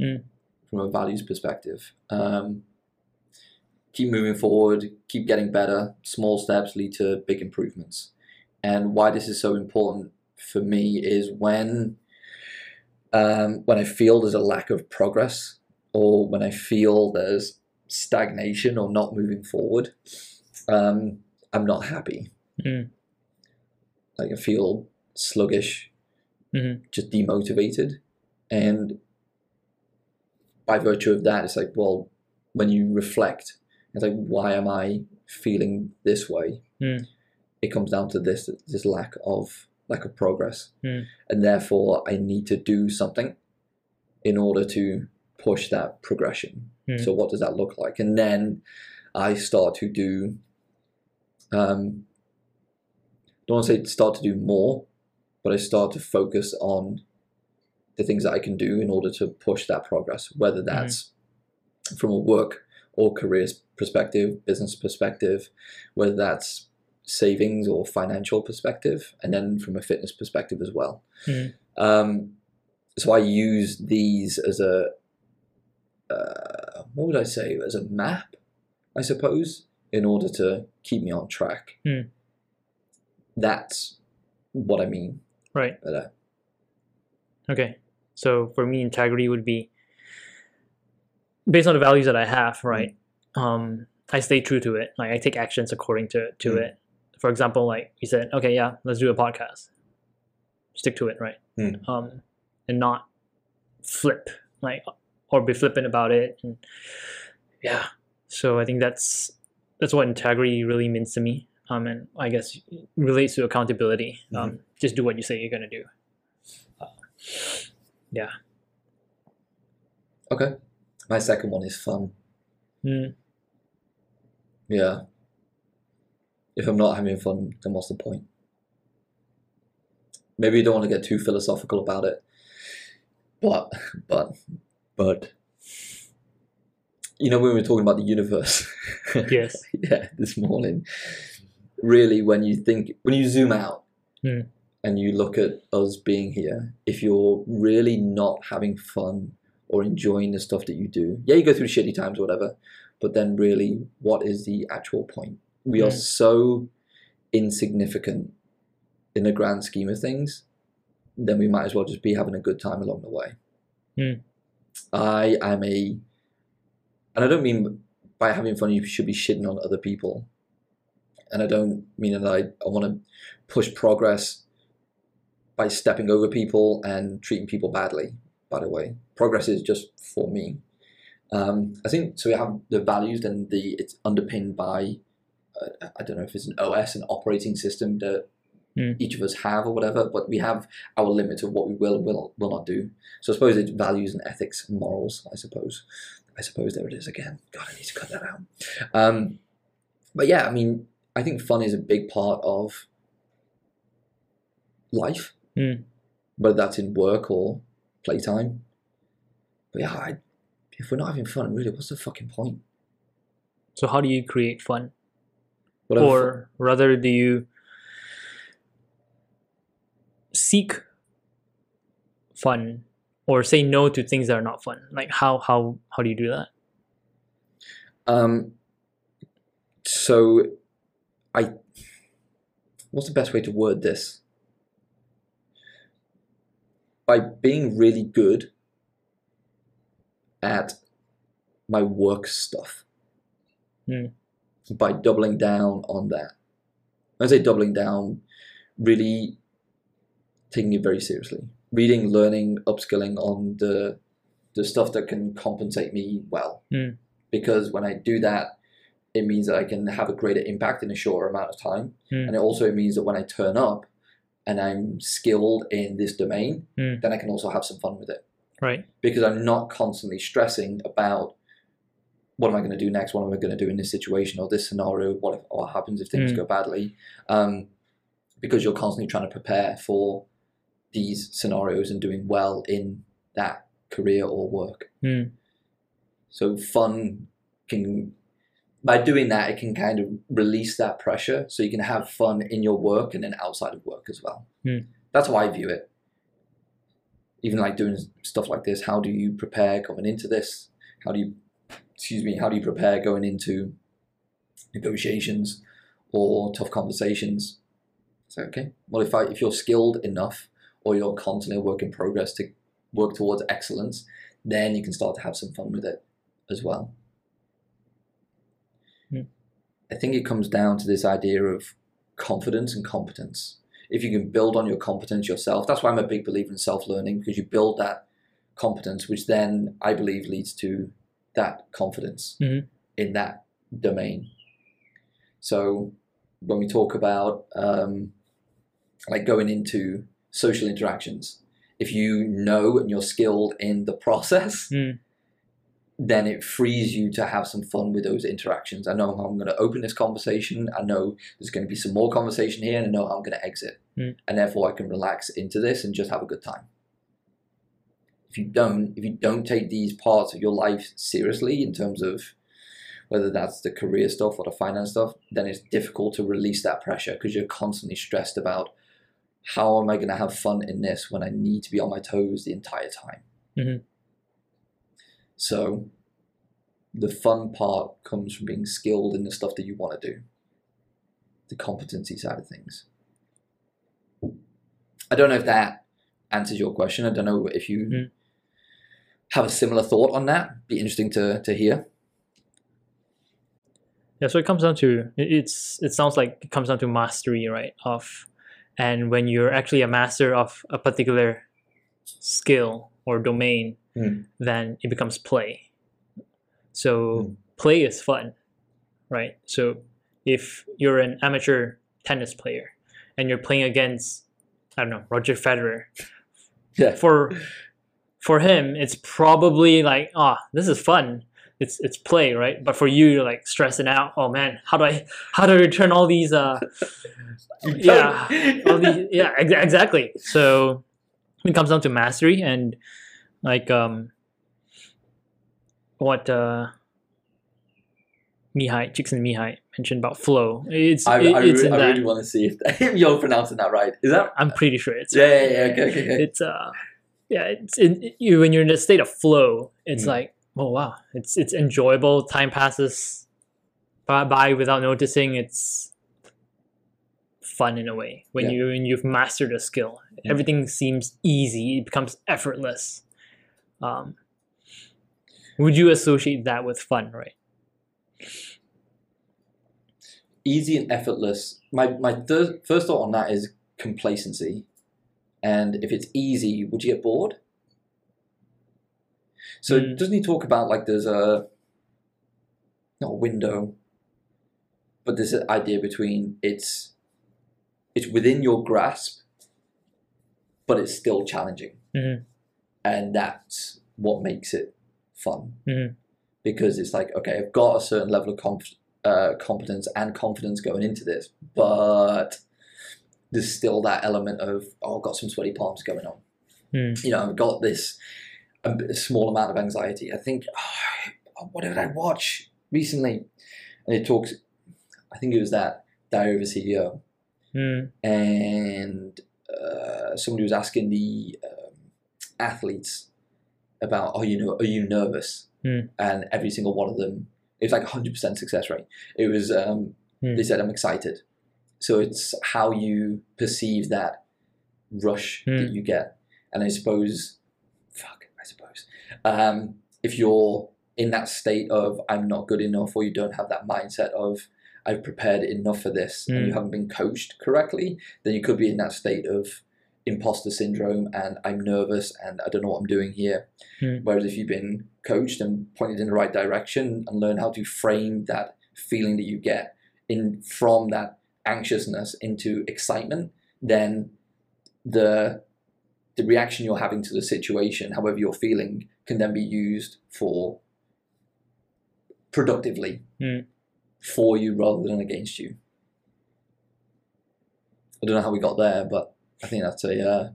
Mm. from a values perspective. Um, keep moving forward, keep getting better. Small steps lead to big improvements. And why this is so important for me is when um, when I feel there's a lack of progress, or when I feel there's stagnation or not moving forward, um, I'm not happy. Mm. Like I feel sluggish, Mhm. just demotivated, and by virtue of that, it's like, well, when you reflect, it's like, why am I feeling this way? Mm. It comes down to this this lack of lack of progress, Mm. and therefore I need to do something in order to push that progression. Mm. So what does that look like? And then I start to do. Um, don't want to say start to do more, but I start to focus on the things that I can do in order to push that progress, whether that's from a work or career perspective, business perspective, whether that's savings or financial perspective, and then from a fitness perspective as well. Mhm. Um, so I use these as a uh, what would I say as a map, I suppose, in order to keep me on track. Hmm. That's what I mean Right. by that. Okay. So for me, integrity would be based on the values that I have, right? um, I stay true to it. Like I take actions according to to Mm. it. For example, like you said, okay, yeah, let's do a podcast. Stick to it, right? Mm. Um, and not flip like or be flippant about it. And yeah, so I think that's that's what integrity really means to me. Um, and I guess relates to accountability. Um, just do what you say you're gonna do. Yeah. Okay. My second one is fun. Mm, Yeah. If I'm not having fun, then what's the point? Maybe you don't want to get too philosophical about it. But, but, but, you know, when we were talking about the universe, yes. yeah, this morning, really, when you think, when you zoom out Hmm. and you look at us being here, if you're really not having fun or enjoying the stuff that you do, yeah, you go through shitty times or whatever, but then really, what is the actual point? We are Hmm. so insignificant in the grand scheme of things, then we might as well just be having a good time along the way. Hmm. I am a, and I don't mean by having fun you should be shitting on other people, and I don't mean that I, I want to push progress by stepping over people and treating people badly. By the way, progress is just for me. Um, I think so. We have the values, and the it's underpinned by uh, I don't know if it's an OS, an operating system that Mm. each of us have or whatever, but we have our limit of what we will and will will not do. So I suppose it's values and ethics and morals. I suppose. I suppose there it is again. God, I need to cut that out. Um, but yeah, I mean, I think fun is a big part of life, Mm. whether that's in work or playtime. But yeah, I, if we're not having fun, really, what's the fucking point? So how do you create fun? Whatever or rather do you seek fun or say no to things that are not fun like how how how do you do that Um, so, I, what's the best way to word this? By being really good at my work stuff, Hmm. by doubling down on that. When I say doubling down, really taking it very seriously. Reading, learning, upskilling on the the stuff that can compensate me well Hmm. because when I do that, it means that I can have a greater impact in a shorter amount of time. Hmm. And it also means that when I turn up and I'm skilled in this domain, Hmm. then I can also have some fun with it right because I'm not constantly stressing about what am I going to do next? What am I going to do in this situation or this scenario? What, if, what happens if things Hmm. go badly? Um, because you're constantly trying to prepare for these scenarios and doing well in that career or work. Hmm. So fun can by doing that it can kind of release that pressure so you can have fun in your work and then outside of work as well. Hmm. That's how I view it. Even like doing stuff like this, how do you prepare coming into this? How do you excuse me, how do you prepare going into negotiations or tough conversations? So okay, well if I if you're skilled enough or you're constantly a work in progress to work towards excellence, then you can start to have some fun with it as well. Hmm. I think it comes down to this idea of confidence and competence. If you can build on your competence yourself, that's why I'm a big believer in self learning because you build that competence, which then I believe leads to that confidence Mhm. in that domain. So when we talk about um, like going into social interactions, if you know and you're skilled in the process, Hmm. then it frees you to have some fun with those interactions. I know how I'm going to open this conversation. I know there's going to be some more conversation here, and I know how I'm going to exit. Mm. And therefore, I can relax into this and just have a good time. If you don't, if you don't take these parts of your life seriously in terms of whether that's the career stuff or the finance stuff, then it's difficult to release that pressure because you're constantly stressed about how am I going to have fun in this when I need to be on my toes the entire time. Mhm. So the fun part comes from being skilled in the stuff that you want to do, the competency side of things. I don't know if that answers your question. I don't know if you Mhm. have a similar thought on that. Be interesting to, to hear. Yeah, so it comes down to it's it sounds like it comes down to mastery, right? Of and when you're actually a master of a particular skill or domain, Mm. then it becomes play. So Mm. play is fun, right? So if you're an amateur tennis player and you're playing against I don't know, Roger Federer, Yeah. for for him it's probably like ah this is fun it's it's play right but for you you're like stressing out oh man how do i how do i return all these uh yeah all these yeah ex- exactly so it comes down to mastery and like um what uh Mihai, Chixon Mihai mentioned about flow. It's I, it- I, it's re- I that. really want to see if, if you're pronouncing that right. Is that? I'm pretty sure it's Yeah, yeah, yeah. Okay, okay, okay. it's uh yeah it's in you when you're in a state of flow it's Mm. like oh wow it's it's enjoyable time passes by, without noticing it's fun in a way when Yeah. you when you've mastered a skill Mm. everything seems easy it becomes effortless um would you associate that with fun right Easy and effortless. My my thir- first thought on that is complacency. And if it's easy, would you get bored? So Mm. doesn't he talk about like there's a not a window, but there's an idea between it's it's within your grasp, but it's still challenging, Mhm. and that's what makes it fun. Mhm. Because it's like okay, I've got a certain level of conf- uh, competence and confidence going into this, but there's still that element of oh, I've got some sweaty palms going on. Mm. You know, I've got this a, small amount of anxiety. I think oh, what did I watch recently? And it talks. I think it was that Diary of a CEO, Mm. and uh, somebody was asking the um, athletes about, "Are you know, are you nervous?" Hmm. And every single one of them, it was like hundred percent success rate. It was. Um, Hmm. They said, "I'm excited." So it's how you perceive that rush that Hmm. you get, and I suppose, I suppose, um, if you're in that state of I'm not good enough, or you don't have that mindset of I've prepared enough for this, and you Mm. haven't been coached correctly, then you could be in that state of imposter syndrome and I'm nervous and I don't know what I'm doing here. Mm. Whereas if you've been coached and pointed in the right direction and learn how to frame that feeling that you get in from that anxiousness into excitement, then the the reaction you're having to the situation, however you're feeling, can then be used for productively Mm. for you rather than against you. I don't know how we got there, but I think that's a. Uh,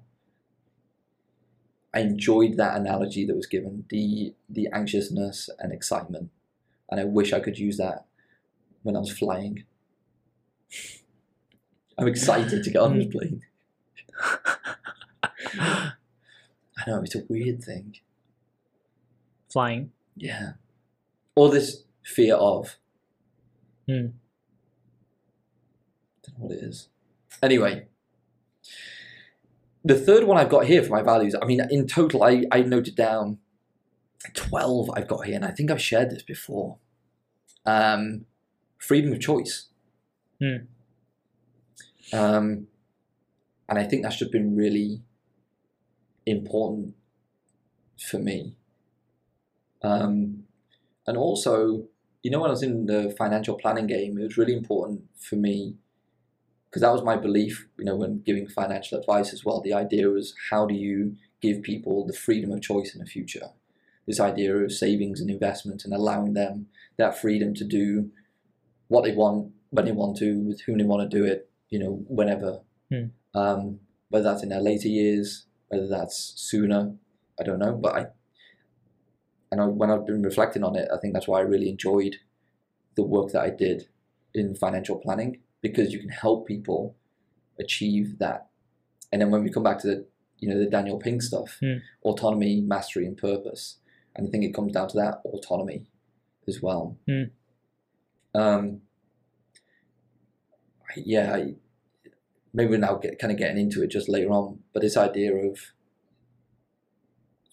I enjoyed that analogy that was given the the anxiousness and excitement, and I wish I could use that when I was flying. I'm excited to get on this plane. I know it's a weird thing. Flying. Yeah. Or this fear of. Hmm. Don't know what it is. Anyway. The third one I've got here for my values, I mean, in total, I, I noted down 12 I've got here, and I think I've shared this before. Um, freedom of choice. Hmm. Um, and I think that's just been really important for me. Um, and also, you know, when I was in the financial planning game, it was really important for me because that was my belief, you know, when giving financial advice as well. The idea was how do you give people the freedom of choice in the future? This idea of savings and investment and allowing them that freedom to do what they want, when they want to, with whom they want to do it, you know, whenever. Hmm. Um, whether that's in their later years, whether that's sooner, I don't know. But I, and I, when I've been reflecting on it, I think that's why I really enjoyed the work that I did in financial planning because you can help people achieve that. And then when we come back to the, you know, the Daniel Pink stuff, Hmm. autonomy, mastery, and purpose, and I think it comes down to that autonomy as well. Hmm. Um, yeah, I, maybe we're now get, kind of getting into it just later on, but this idea of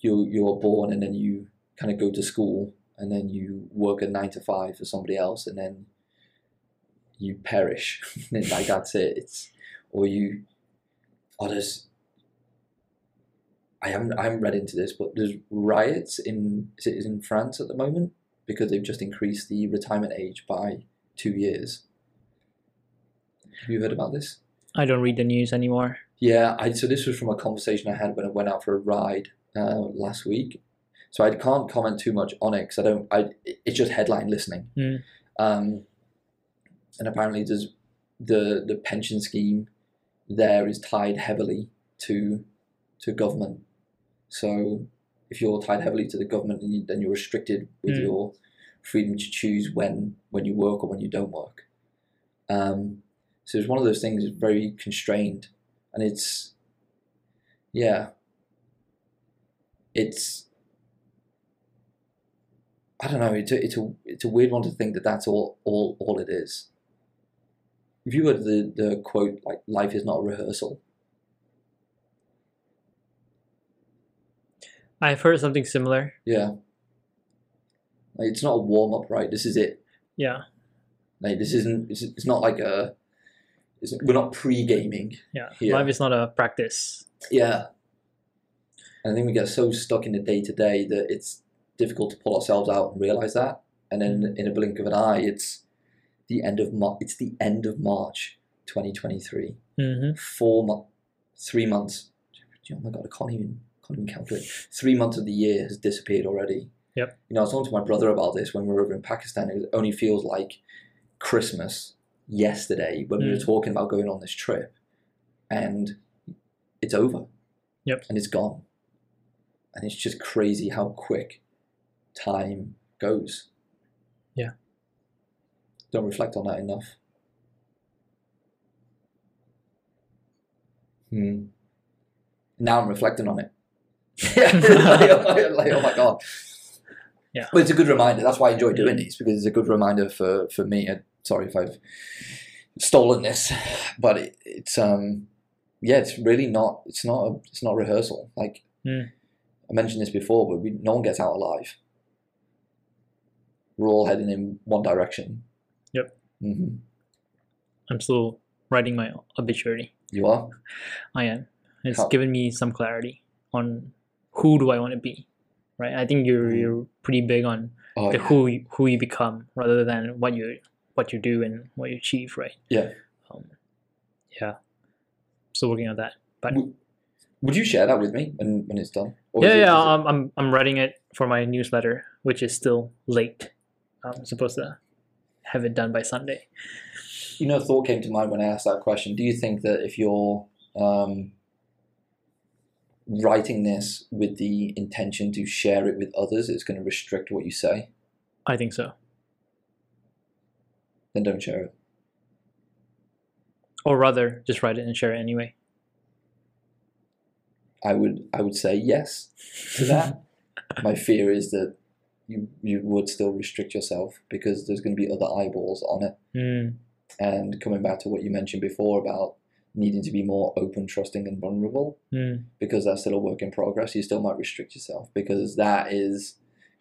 you you are born and then you kind of go to school and then you work a nine to five for somebody else and then you perish. like that's it. It's or you. Oh, there's. I haven't I haven't read into this, but there's riots in it in France at the moment because they've just increased the retirement age by two years. Have you heard about this? I don't read the news anymore. Yeah, I, so this was from a conversation I had when I went out for a ride uh, last week. So I can't comment too much on it because I don't. I it's just headline listening. Mm. Um, and apparently, there's the the pension scheme there is tied heavily to to government. So if you're tied heavily to the government, then, you, then you're restricted with Mm. your freedom to choose when when you work or when you don't work. Um, so it's one of those things that's very constrained, and it's yeah, it's I don't know. It's a, it's a it's a weird one to think that that's all all all it is. If you heard the the quote like "life is not a rehearsal," I've heard something similar. yeah, like, it's not a warm up, right? This is it. Yeah, Like this isn't. It's, it's not like a. We're not pre gaming. yeah. Yeah. Life is not a practice. Yeah. And I think we get so stuck in the day to day that it's difficult to pull ourselves out and realize that. And then in a blink of an eye, it's the end of Mar- It's the end of March, twenty twenty three. hmm Four months, three months. Oh my god, I can't even can't even calculate. Three months of the year has disappeared already. Yep. You know, I was talking to my brother about this when we were over in Pakistan. It only feels like Christmas yesterday when we were Mm. talking about going on this trip, and it's over. Yep. And it's gone. And it's just crazy how quick time goes. Yeah. Don't reflect on that enough. Hmm. Now I'm reflecting on it. yeah, like, oh my- like, oh my god. Yeah. But it's a good reminder. That's why I enjoy doing these because it's a good reminder for for me. Uh, sorry if I've stolen this, but it, it's um yeah, it's really not. It's not a. It's not rehearsal. Like Mm. I mentioned this before, but we, no one gets out alive. We're all heading in one direction. Yep. hmm I'm still writing my obituary. You are. I am. It's How- given me some clarity on who do I want to be, right? I think you're Mm. you're pretty big on Oh, the yeah. who you- who you become rather than what you what you do and what you achieve, right? Yeah. Um, yeah. Still working on that. But Would, would you share that with me when, when it's done? Or yeah, it- yeah. it- I'm, I'm I'm writing it for my newsletter, which is still late. I'm supposed to have it done by Sunday. you know, a thought came to mind when I asked that question. Do you think that if you're um, writing this with the intention to share it with others, it's going to restrict what you say? I think so. Then don't share it. Or rather, just write it and share it anyway. I would I would say yes to that. My fear is that you you would still restrict yourself because there's going to be other eyeballs on it. Mm, And coming back to what you mentioned before about needing to be more open, trusting, and vulnerable, mm, because that's still a work in progress, you still might restrict yourself because that is,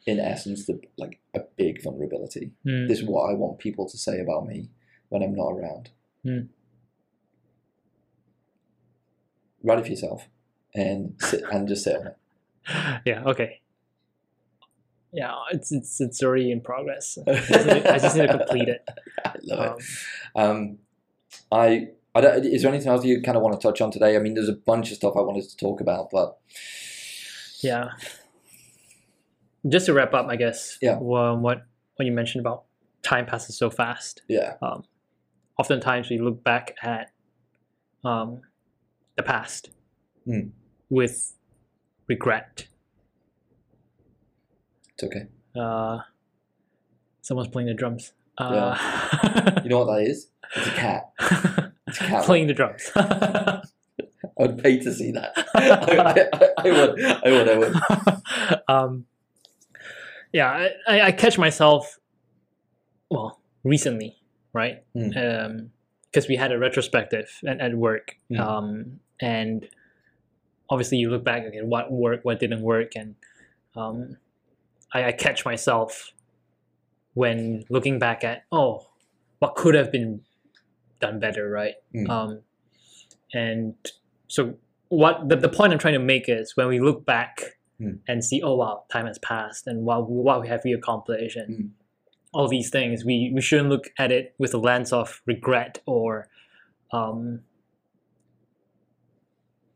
in essence, the like a big vulnerability. mm. This is what I want people to say about me when I'm not around. Hmm. Write it for yourself, and sit and just sit on it. yeah. Okay. Yeah, it's it's it's already in progress. I just need, I just need to complete it. I love it. Um, Um, I, I don't, is there anything else you kind of want to touch on today? I mean, there's a bunch of stuff I wanted to talk about, but yeah. Just to wrap up, I guess. Yeah. Well, what what you mentioned about time passes so fast. yeah, Um, Oftentimes we look back at um, the past Hmm. with regret. it's okay. Uh, someone's playing the drums. Uh, You know what that is? It's a cat. It's a cat. playing the drums. I'd pay to see that. I, I, I would. I would. I would. um, yeah, I, I catch myself, well, recently, right? Mm. Because we had a retrospective at, at work, Mm. um, and obviously you look back at what worked, what didn't work, and um, I, I catch myself when looking back at, oh, what could have been done better, right? Mm. Um, and so what the, the point I'm trying to make is when we look back Mm. and see, oh wow, time has passed, and what what we have we accomplished, and Mm. all these things, we we shouldn't look at it with a lens of regret or um,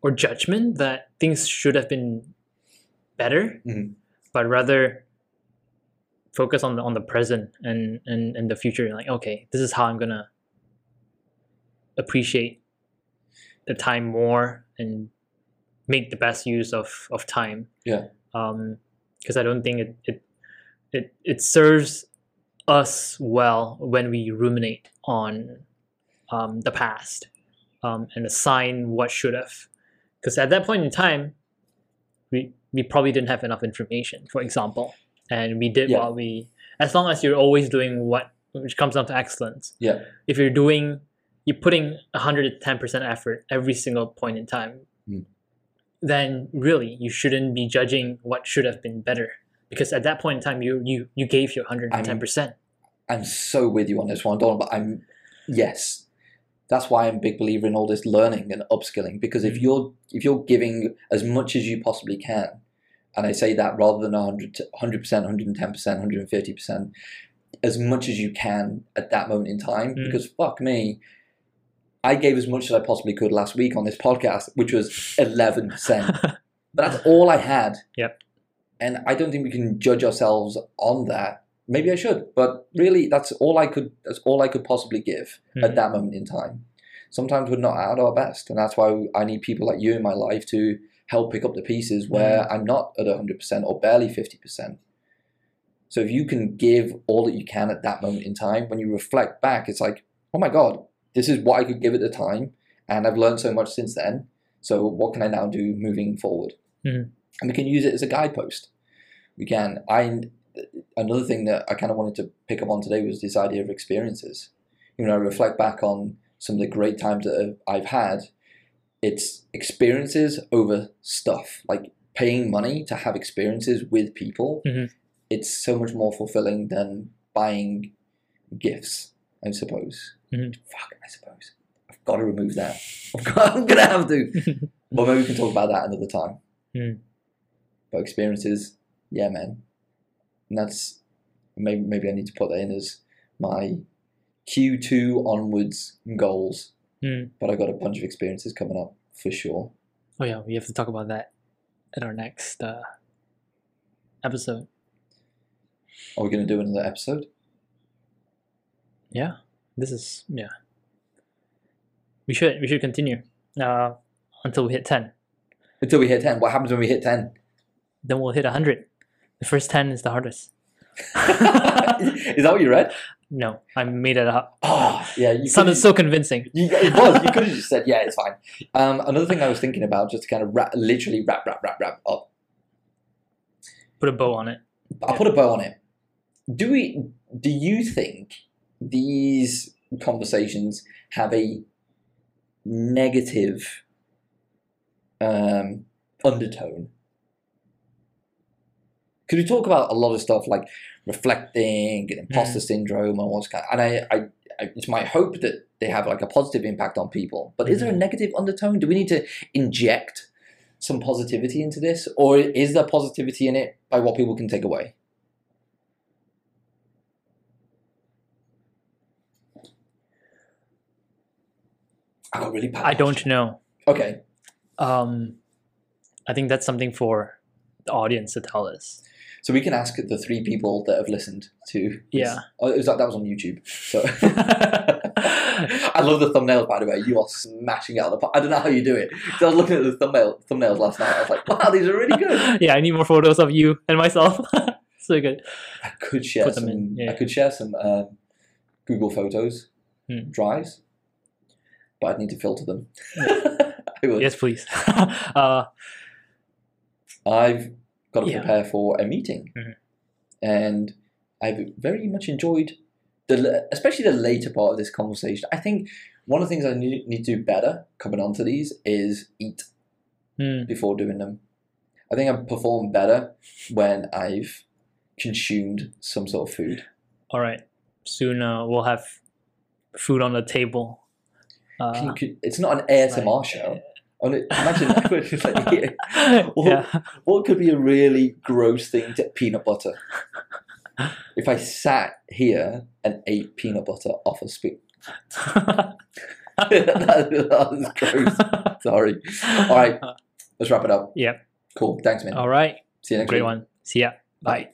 or judgment that things should have been better, Mhm. but rather focus on the on the present and and and the future. Like, okay, this is how I'm gonna appreciate the time more and make the best use of of time. Yeah. Um, because I don't think it it it it serves us well when we ruminate on um, the past um, and assign what should have. Because at that point in time, we we probably didn't have enough information, for example, and we did Yeah. what we. As long as you're always doing what, which comes down to excellence. Yeah. If you're doing, you're putting hundred and ten percent effort every single point in time, Mm. Then really you shouldn't be judging what should have been better. Because at that point in time, you you you gave your hundred and ten percent. I'm so with you on this one, Don. But I'm yes, that's why I'm a big believer in all this learning and upskilling. Because if Mm. you're if you're giving as much as you possibly can, and I say that rather than 100 percent, 110 percent, 150 percent, as much as you can at that moment in time. Mm. Because fuck me. I gave as much as I possibly could last week on this podcast, which was 11%. But that's all I had. Yep. And I don't think we can judge ourselves on that. Maybe I should, but really, that's all I could. That's all I could possibly give at Mhm. that moment in time. Sometimes we're not at our best, and that's why I need people like you in my life to help pick up the pieces where I'm not at 100% or barely 50%. So if you can give all that you can at that moment in time, when you reflect back, it's like, oh my god, this is what I could give at the time, and I've learned so much since then. So what can I now do moving forward? Mhm. And we can use it as a guidepost. We can. I another thing that I kind of wanted to pick up on today was this idea of experiences. You know, I reflect back on some of the great times that I've had. It's experiences over stuff, like paying money to have experiences with people. Mhm. It's so much more fulfilling than buying gifts, I suppose. Mhm. Fuck, I suppose. I've got to remove that. Got, I'm gonna have to. But maybe we can talk about that another time. Mm. But experiences, yeah, man. And that's maybe maybe I need to put that in as my Q2 onwards goals. Mm. But I got a bunch of experiences coming up for sure. Oh yeah, we have to talk about that at our next uh, episode. Are we gonna do another episode? Yeah, this is yeah. We should we should continue uh, until we hit ten. Until we hit ten. What happens when we hit ten? Then we'll hit hundred. The first ten is the hardest. Is that what you read? No, I made it up. Oh, yeah. You sounded so convincing. You, it was. You could have just said, "Yeah, it's fine." Um, another thing I was thinking about, just to kind of wrap, literally wrap, wrap, wrap, wrap up. Put a bow on it. I'll put a bow on it. Do we? Do you think these conversations have a negative um, undertone? Because we talk about a lot of stuff like reflecting and imposter syndrome and all this kind. and I, I, I, it's my hope that they have like a positive impact on people. But is there a negative undertone? Do we need to inject some positivity into this, or is there positivity in it by what people can take away? I got really. I don't know. Okay, Um, I think that's something for the audience to tell us. so we can ask the three people that have listened to. this. Yeah. Oh, it was like that was on YouTube. So I love the thumbnails, by the way. You are smashing it out of the park. I don't know how you do it. I was looking at the thumbnail thumbnails last night. I was like, wow, these are really good. yeah, I need more photos of you and myself. so good. I could share Put some. yeah. I could share some um, Google Photos Hmm. drives, but I'd need to filter them. Yes, please. uh, I've got to Yeah. prepare for a meeting, Mhm. and I've very much enjoyed the, especially the later part of this conversation. I think one of the things I need, need to do better coming onto these is eat hmm, before doing them. I think I perform better when I've consumed some sort of food. all right. Soon uh, we'll have food on the table. Uh, Can you- could- it's not an ASMR like- show. Imagine like, Well, yeah. what could be a really gross thing to peanut butter? If I sat here and ate peanut butter off a spoon. that, that was gross. Sorry. All right, let's wrap it up. Yep. Cool. Thanks, man. All right. See you next time. Great week. one. See ya. Bye.